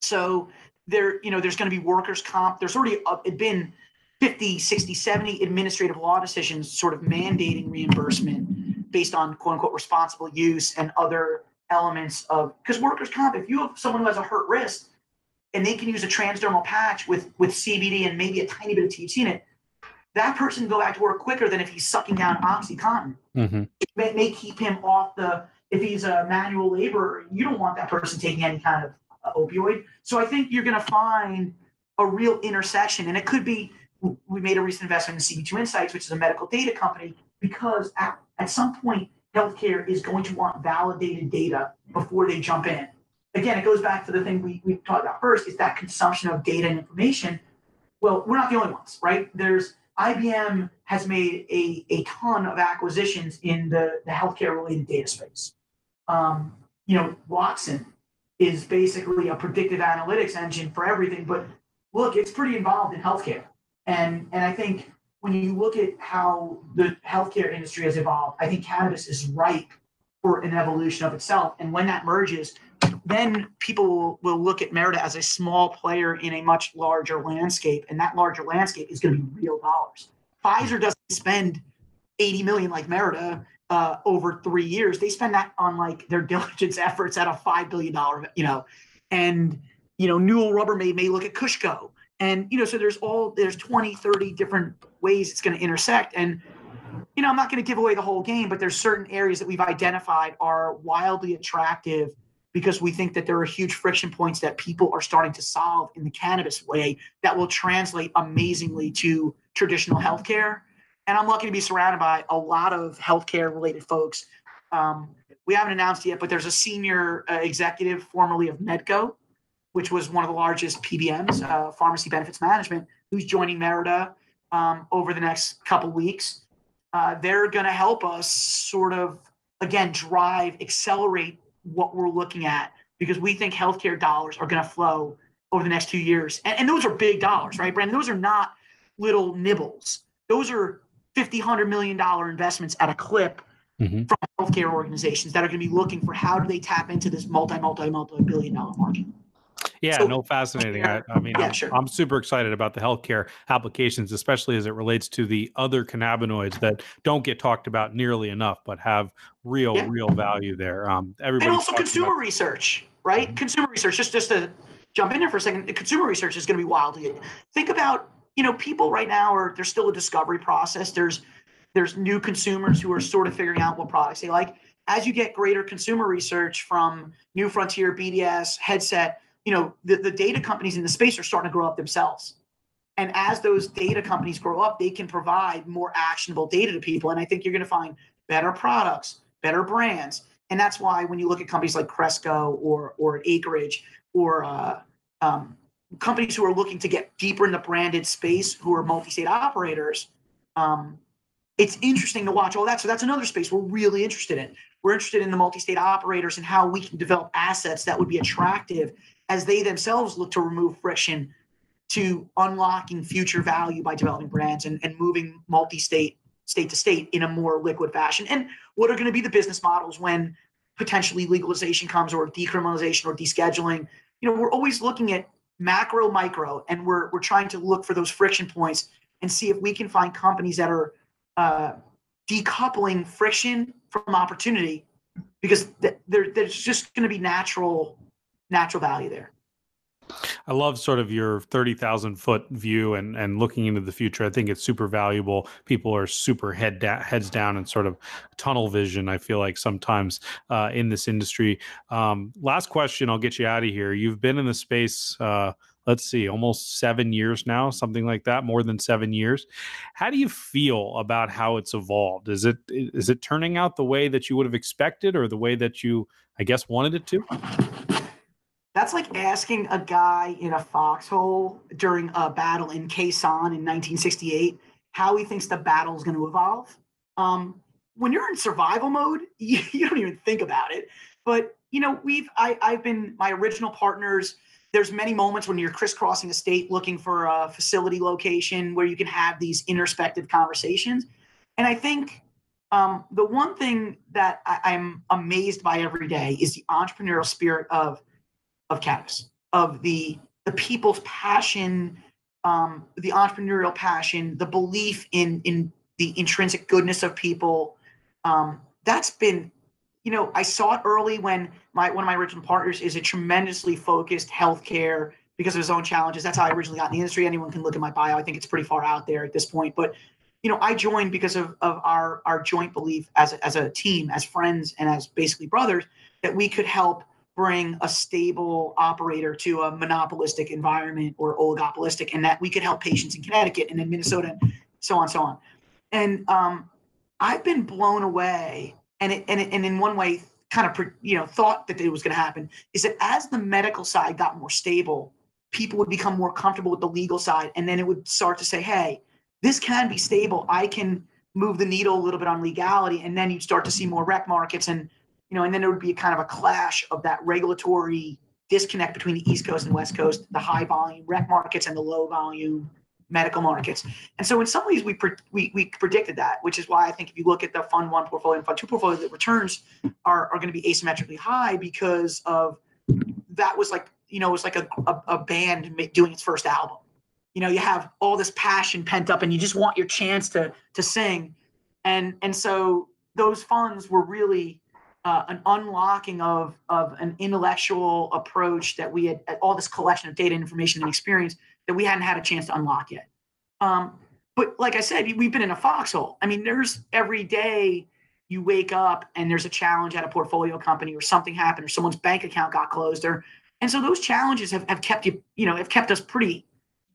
so there, you know, there's going to be workers' comp. There's already uh, been 50, 60, 70 administrative law decisions sort of mandating reimbursement based on quote unquote responsible use and other elements of because workers' comp, if you have someone who has a hurt wrist and they can use a transdermal patch with with CBD and maybe a tiny bit of THC in it, that person can go back to work quicker than if he's sucking down OxyContin. Mm-hmm. It may, may, keep him off the if he's a manual laborer, you don't want that person taking any kind of uh, opioid. So I think you're going to find a real intersection, and it could be we made a recent investment in CB2 Insights, which is a medical data company, because at, at some point, healthcare is going to want validated data before they jump in. Again, it goes back to the thing we, we talked about first is that consumption of data and information. Well, we're not the only ones, right? There's IBM has made a, a ton of acquisitions in the, the healthcare related data space. Um, you know, Watson is basically a predictive analytics engine for everything, but look, it's pretty involved in healthcare. And and I think when you look at how the healthcare industry has evolved, I think cannabis is ripe for an evolution of itself. And when that merges, then people will, look at Merida as a small player in a much larger landscape. And that larger landscape is going to be real dollars. Pfizer doesn't spend 80 million like Merida uh, over three years. They spend that on like their diligence efforts at a $5 billion, you know, and, you know, Newell Rubbermaid may look at KushCo and you know so there's all there's 20 30 different ways it's going to intersect. And you know i'm not going to give away the whole game but there's certain areas that we've identified are wildly attractive because we think that there are huge friction points that people are starting to solve in the cannabis way that will translate amazingly to traditional healthcare. And i'm lucky to be surrounded by a lot of healthcare related folks. Um, we haven't announced yet but there's a senior uh, executive formerly of medco which was one of the largest PBMs, uh, Pharmacy Benefits Management, who's joining Merida um, over the next couple weeks. Uh, they're going to help us sort of, again, drive, accelerate what we're looking at because we think healthcare dollars are going to flow over the next two years. And, and those are big dollars, right, Brandon? Those are not little nibbles. Those are 50, 100 million dollar investments at a clip mm-hmm. from healthcare organizations that are going to be looking for how do they tap into this multi, multi, multi billion dollar market. Yeah, so, no, fascinating. I, I mean, yeah, I'm, sure. I'm, super excited about the healthcare applications, especially as it relates to the other cannabinoids that don't get talked about nearly enough, but have real, yeah. real value there. Um, everybody and also consumer about- research, right? Mm-hmm. Consumer research. Just, just to jump in there for a second, consumer research is going to be wild. Think about, you know, people right now are there's still a discovery process. There's there's new consumers who are sort of figuring out what products they like. As you get greater consumer research from New Frontier, BDS, Headset, you know, the, the data companies in the space are starting to grow up themselves. And as those data companies grow up, they can provide more actionable data to people. And I think you're going to find better products, better brands, and that's why when you look at companies like Cresco or or Acreage or uh, um, companies who are looking to get deeper in the branded space, who are multi-state operators, um, it's interesting to watch all that. So that's another space we're really interested in. We're interested in the multi-state operators and how we can develop assets that would be attractive as they themselves look to remove friction to unlocking future value by developing brands and, and moving multi-state state to state in a more liquid fashion. And what are going to be the business models when potentially legalization comes or decriminalization or descheduling? You know, we're always looking at macro, micro, and we're we're trying to look for those friction points and see if we can find companies that are uh, decoupling friction from opportunity because th- there, there's just going to be natural natural value there. I love sort of your 30,000 foot view and, and looking into the future. I think it's super valuable. People are super head da- heads down and sort of tunnel vision. I feel like sometimes uh, in this industry. Um, last question, I'll get you out of here. You've been in the space, uh, let's see, almost seven years now, something like that, more than seven years. How do you feel about how it's evolved? Is it is it turning out the way that you would have expected, or the way that you, I guess, wanted it to? That's like asking a guy in a foxhole during a battle in Sanh in 1968 how he thinks the battle is going to evolve. Um, when you're in survival mode, you, you, don't even think about it. But you know, we've I, I've been my original partners. There's many moments when you're crisscrossing a state looking for a facility location where you can have these introspective conversations. And I think um, the one thing that I, I'm amazed by every day is the entrepreneurial spirit of of cannabis, of the the people's passion, um, the entrepreneurial passion, the belief in in the intrinsic goodness of people. Um, that's been, you know, I saw it early when my one of my original partners is a tremendously focused healthcare because of his own challenges. That's how I originally got in the industry. Anyone can look at my bio. I think it's pretty far out there at this point, but you know, I joined because of, of our our joint belief as a, as a team, as friends, and as basically brothers that we could help bring a stable operator to a monopolistic environment or oligopolistic, and that we could help patients in Connecticut and in Minnesota, and so on, so on. And um, I've been blown away, and it, and it, and in one way, kind of you know thought that it was going to happen. Is that as the medical side got more stable, people would become more comfortable with the legal side, and then it would start to say, "Hey, this can be stable. I can." move the needle a little bit on legality and then you'd start to see more rec markets and you know, and then there would be a kind of a clash of that regulatory disconnect between the East Coast and West Coast, the high volume rec markets and the low volume medical markets. And so in some ways we, pre- we, we predicted that, which is why I think if you look at the fund one portfolio and fund two portfolio, the returns are, are going to be asymmetrically high because of that was like, you know, it was like a, a, a band doing its first album. You know, you have all this passion pent up and you just want your chance to, to sing. And, and so those funds were really uh, an unlocking of of an intellectual approach that we had all this collection of data, information, and experience that we hadn't had a chance to unlock yet. Um, but like I said, we've been in a foxhole. I mean, there's every day you wake up and there's a challenge at a portfolio company or something happened or someone's bank account got closed or and so those challenges have, have kept you you know have kept us pretty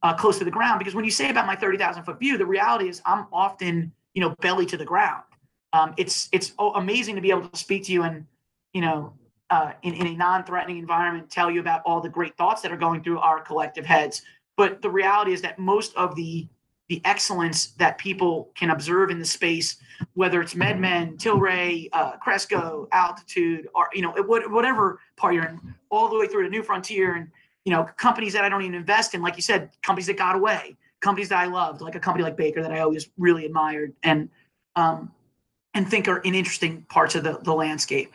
uh, close to the ground because when you say about my 30,000 foot view the reality is I'm often you know belly to the ground um, it's it's amazing to be able to speak to you and you know uh, in, in a non-threatening environment tell you about all the great thoughts that are going through our collective heads. But the reality is that most of the the excellence that people can observe in the space whether it's medmen tilray uh, cresco altitude or you know whatever part you're in all the way through to new frontier and you know companies that i don't even invest in like you said companies that got away companies that i loved like a company like baker that i always really admired. And um, and think are in interesting parts of the, the landscape.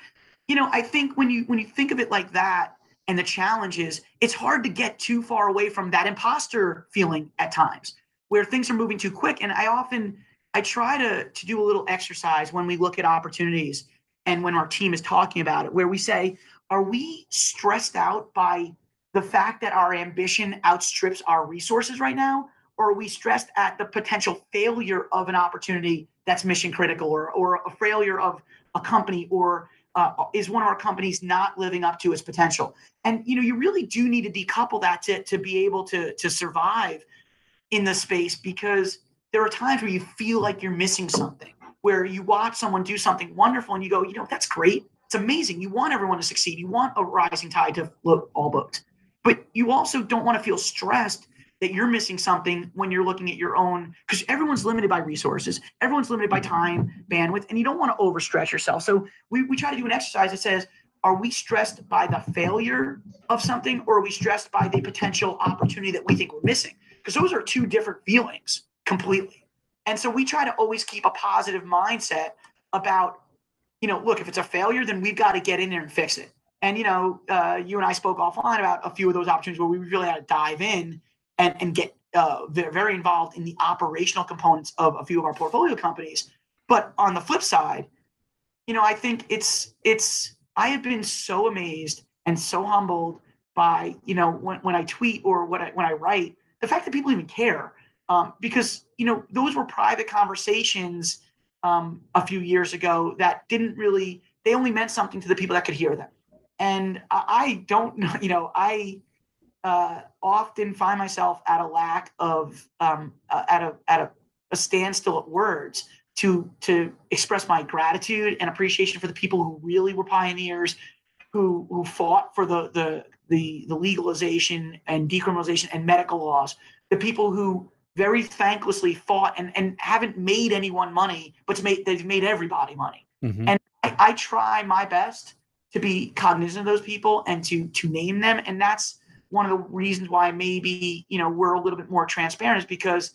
You know, I think when you when you think of it like that and the challenges, it's hard to get too far away from that imposter feeling at times where things are moving too quick. And I often I try to to do a little exercise when we look at opportunities and when our team is talking about it, where we say, are we stressed out by the fact that our ambition outstrips our resources right now? Or are we stressed at the potential failure of an opportunity that's mission critical or, or a failure of a company or uh, is one of our companies not living up to its potential and you know you really do need to decouple that to, to be able to to survive in the space because there are times where you feel like you're missing something where you watch someone do something wonderful and you go you know that's great it's amazing. You want everyone to succeed. You want a rising tide to float all boats, but you also don't want to feel stressed that you're missing something when you're looking at your own because everyone's limited by resources everyone's limited by time bandwidth and you don't want to overstretch yourself. So we, we try to do an exercise that says are we stressed by the failure of something or are we stressed by the potential opportunity that we think we're missing? Because those are two different feelings completely. And so we try to always keep a positive mindset about you know look if it's a failure then we've got to get in there and fix it. And you know uh, you and i spoke offline about a few of those opportunities where we really had to dive in and, and get uh, very involved in the operational components of a few of our portfolio companies. But on the flip side, you know, I think it's it's I have been so amazed and so humbled by you know when, when I tweet or when I when I write the fact that people even care um, because you know those were private conversations um, a few years ago that didn't really they only meant something to the people that could hear them and I, I don't know you know I uh, often find myself at a lack of um, uh, at a at a, a standstill at words to to express my gratitude and appreciation for the people who really were pioneers, who who fought for the the the, the legalization and decriminalization and medical laws, the people who very thanklessly fought and, and haven't made anyone money, but made, they've made everybody money. Mm-hmm. And I, I try my best to be cognizant of those people and to to name them. And that's one of the reasons why maybe you know we're a little bit more transparent is because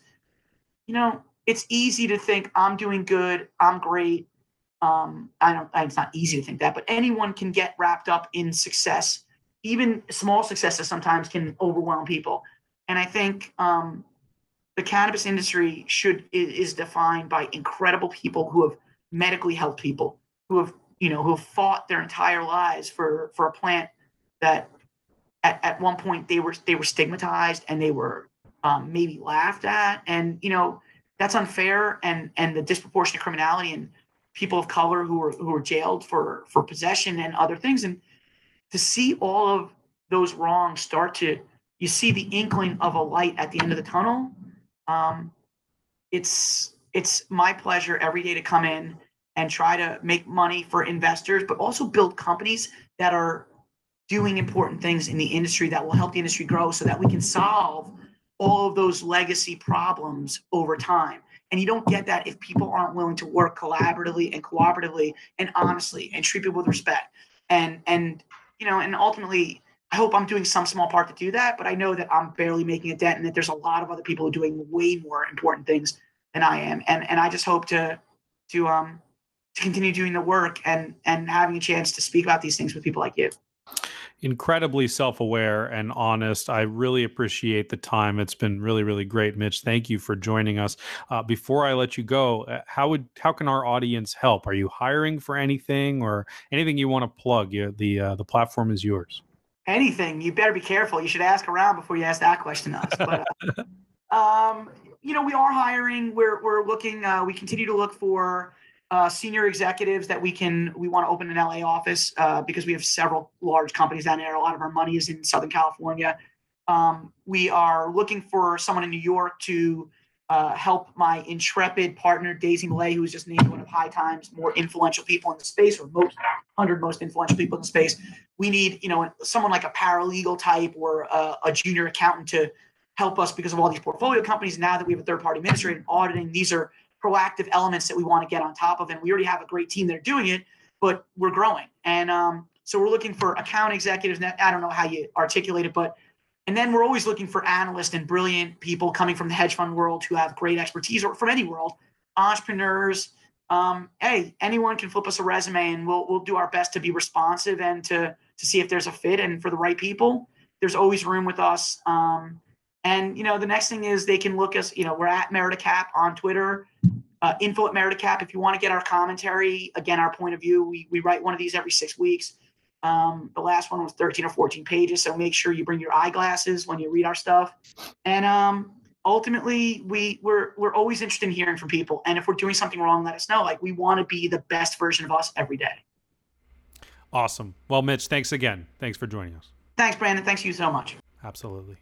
you know it's easy to think i'm doing good i'm great. Um i don't it's not easy to think that but anyone can get wrapped up in success. Even small successes sometimes can overwhelm people. And i think um the cannabis industry should is defined by incredible people who have medically helped people who have you know who have fought their entire lives for for a plant that at, at one point they were they were stigmatized and they were um, maybe laughed at. And you know that's unfair and and the disproportionate criminality and people of color who were who were jailed for for possession and other things. And to see all of those wrongs start to you see the inkling of a light at the end of the tunnel um, it's it's my pleasure every day to come in and try to make money for investors but also build companies that are doing important things in the industry that will help the industry grow so that we can solve all of those legacy problems over time. And you don't get that if people aren't willing to work collaboratively and cooperatively and honestly and treat people with respect. And and you know, and ultimately I hope I'm doing some small part to do that, but I know that I'm barely making a dent and that there's a lot of other people doing way more important things than I am. And and I just hope to to um to continue doing the work and and having a chance to speak about these things with people like you incredibly self-aware and honest. I really appreciate the time. It's been really, really great, Mitch. Thank you for joining us. Uh, before I let you go, uh, how would how can our audience help? Are you hiring for anything or anything you want to plug? You, the uh, the platform is yours. Anything. You better be careful. You should ask around before you ask that question to us. But, uh, um, you know, we are hiring. We're we're looking. Uh, we continue to look for uh, senior executives that we can we want to open an LA office uh, because we have several large companies down there. A lot of our money is in Southern California. Um, we are looking for someone in New York to uh, help my intrepid partner Daisy Millay, who was just named one of High Times more influential people in the space, or most hundred most influential people in the space. We need you know someone like a paralegal type or a, a junior accountant to help us because of all these portfolio companies. Now that we have a third party administrator and auditing, these are proactive elements that we want to get on top of. And we already have a great team that are doing it, but we're growing. And um, so we're looking for account executives. I don't know how you articulate it, but and then we're always looking for analysts and brilliant people coming from the hedge fund world who have great expertise or from any world, entrepreneurs. Um, hey, anyone can flip us a resume and we'll we'll do our best to be responsive and to to see if there's a fit and for the right people. There's always room with us. Um, and you know, the next thing is they can look us. You know, we're at Meridacap on Twitter, uh, info at Meridacap. If you want to get our commentary, again, our point of view, we we write one of these every six weeks. Um, the last one was 13 or 14 pages, so make sure you bring your eyeglasses when you read our stuff. And um, ultimately, we we're we're always interested in hearing from people. And if we're doing something wrong, let us know. Like we want to be the best version of us every day. Awesome. Well, Mitch, thanks again. Thanks for joining us. Thanks, Brandon. Thanks you so much. Absolutely.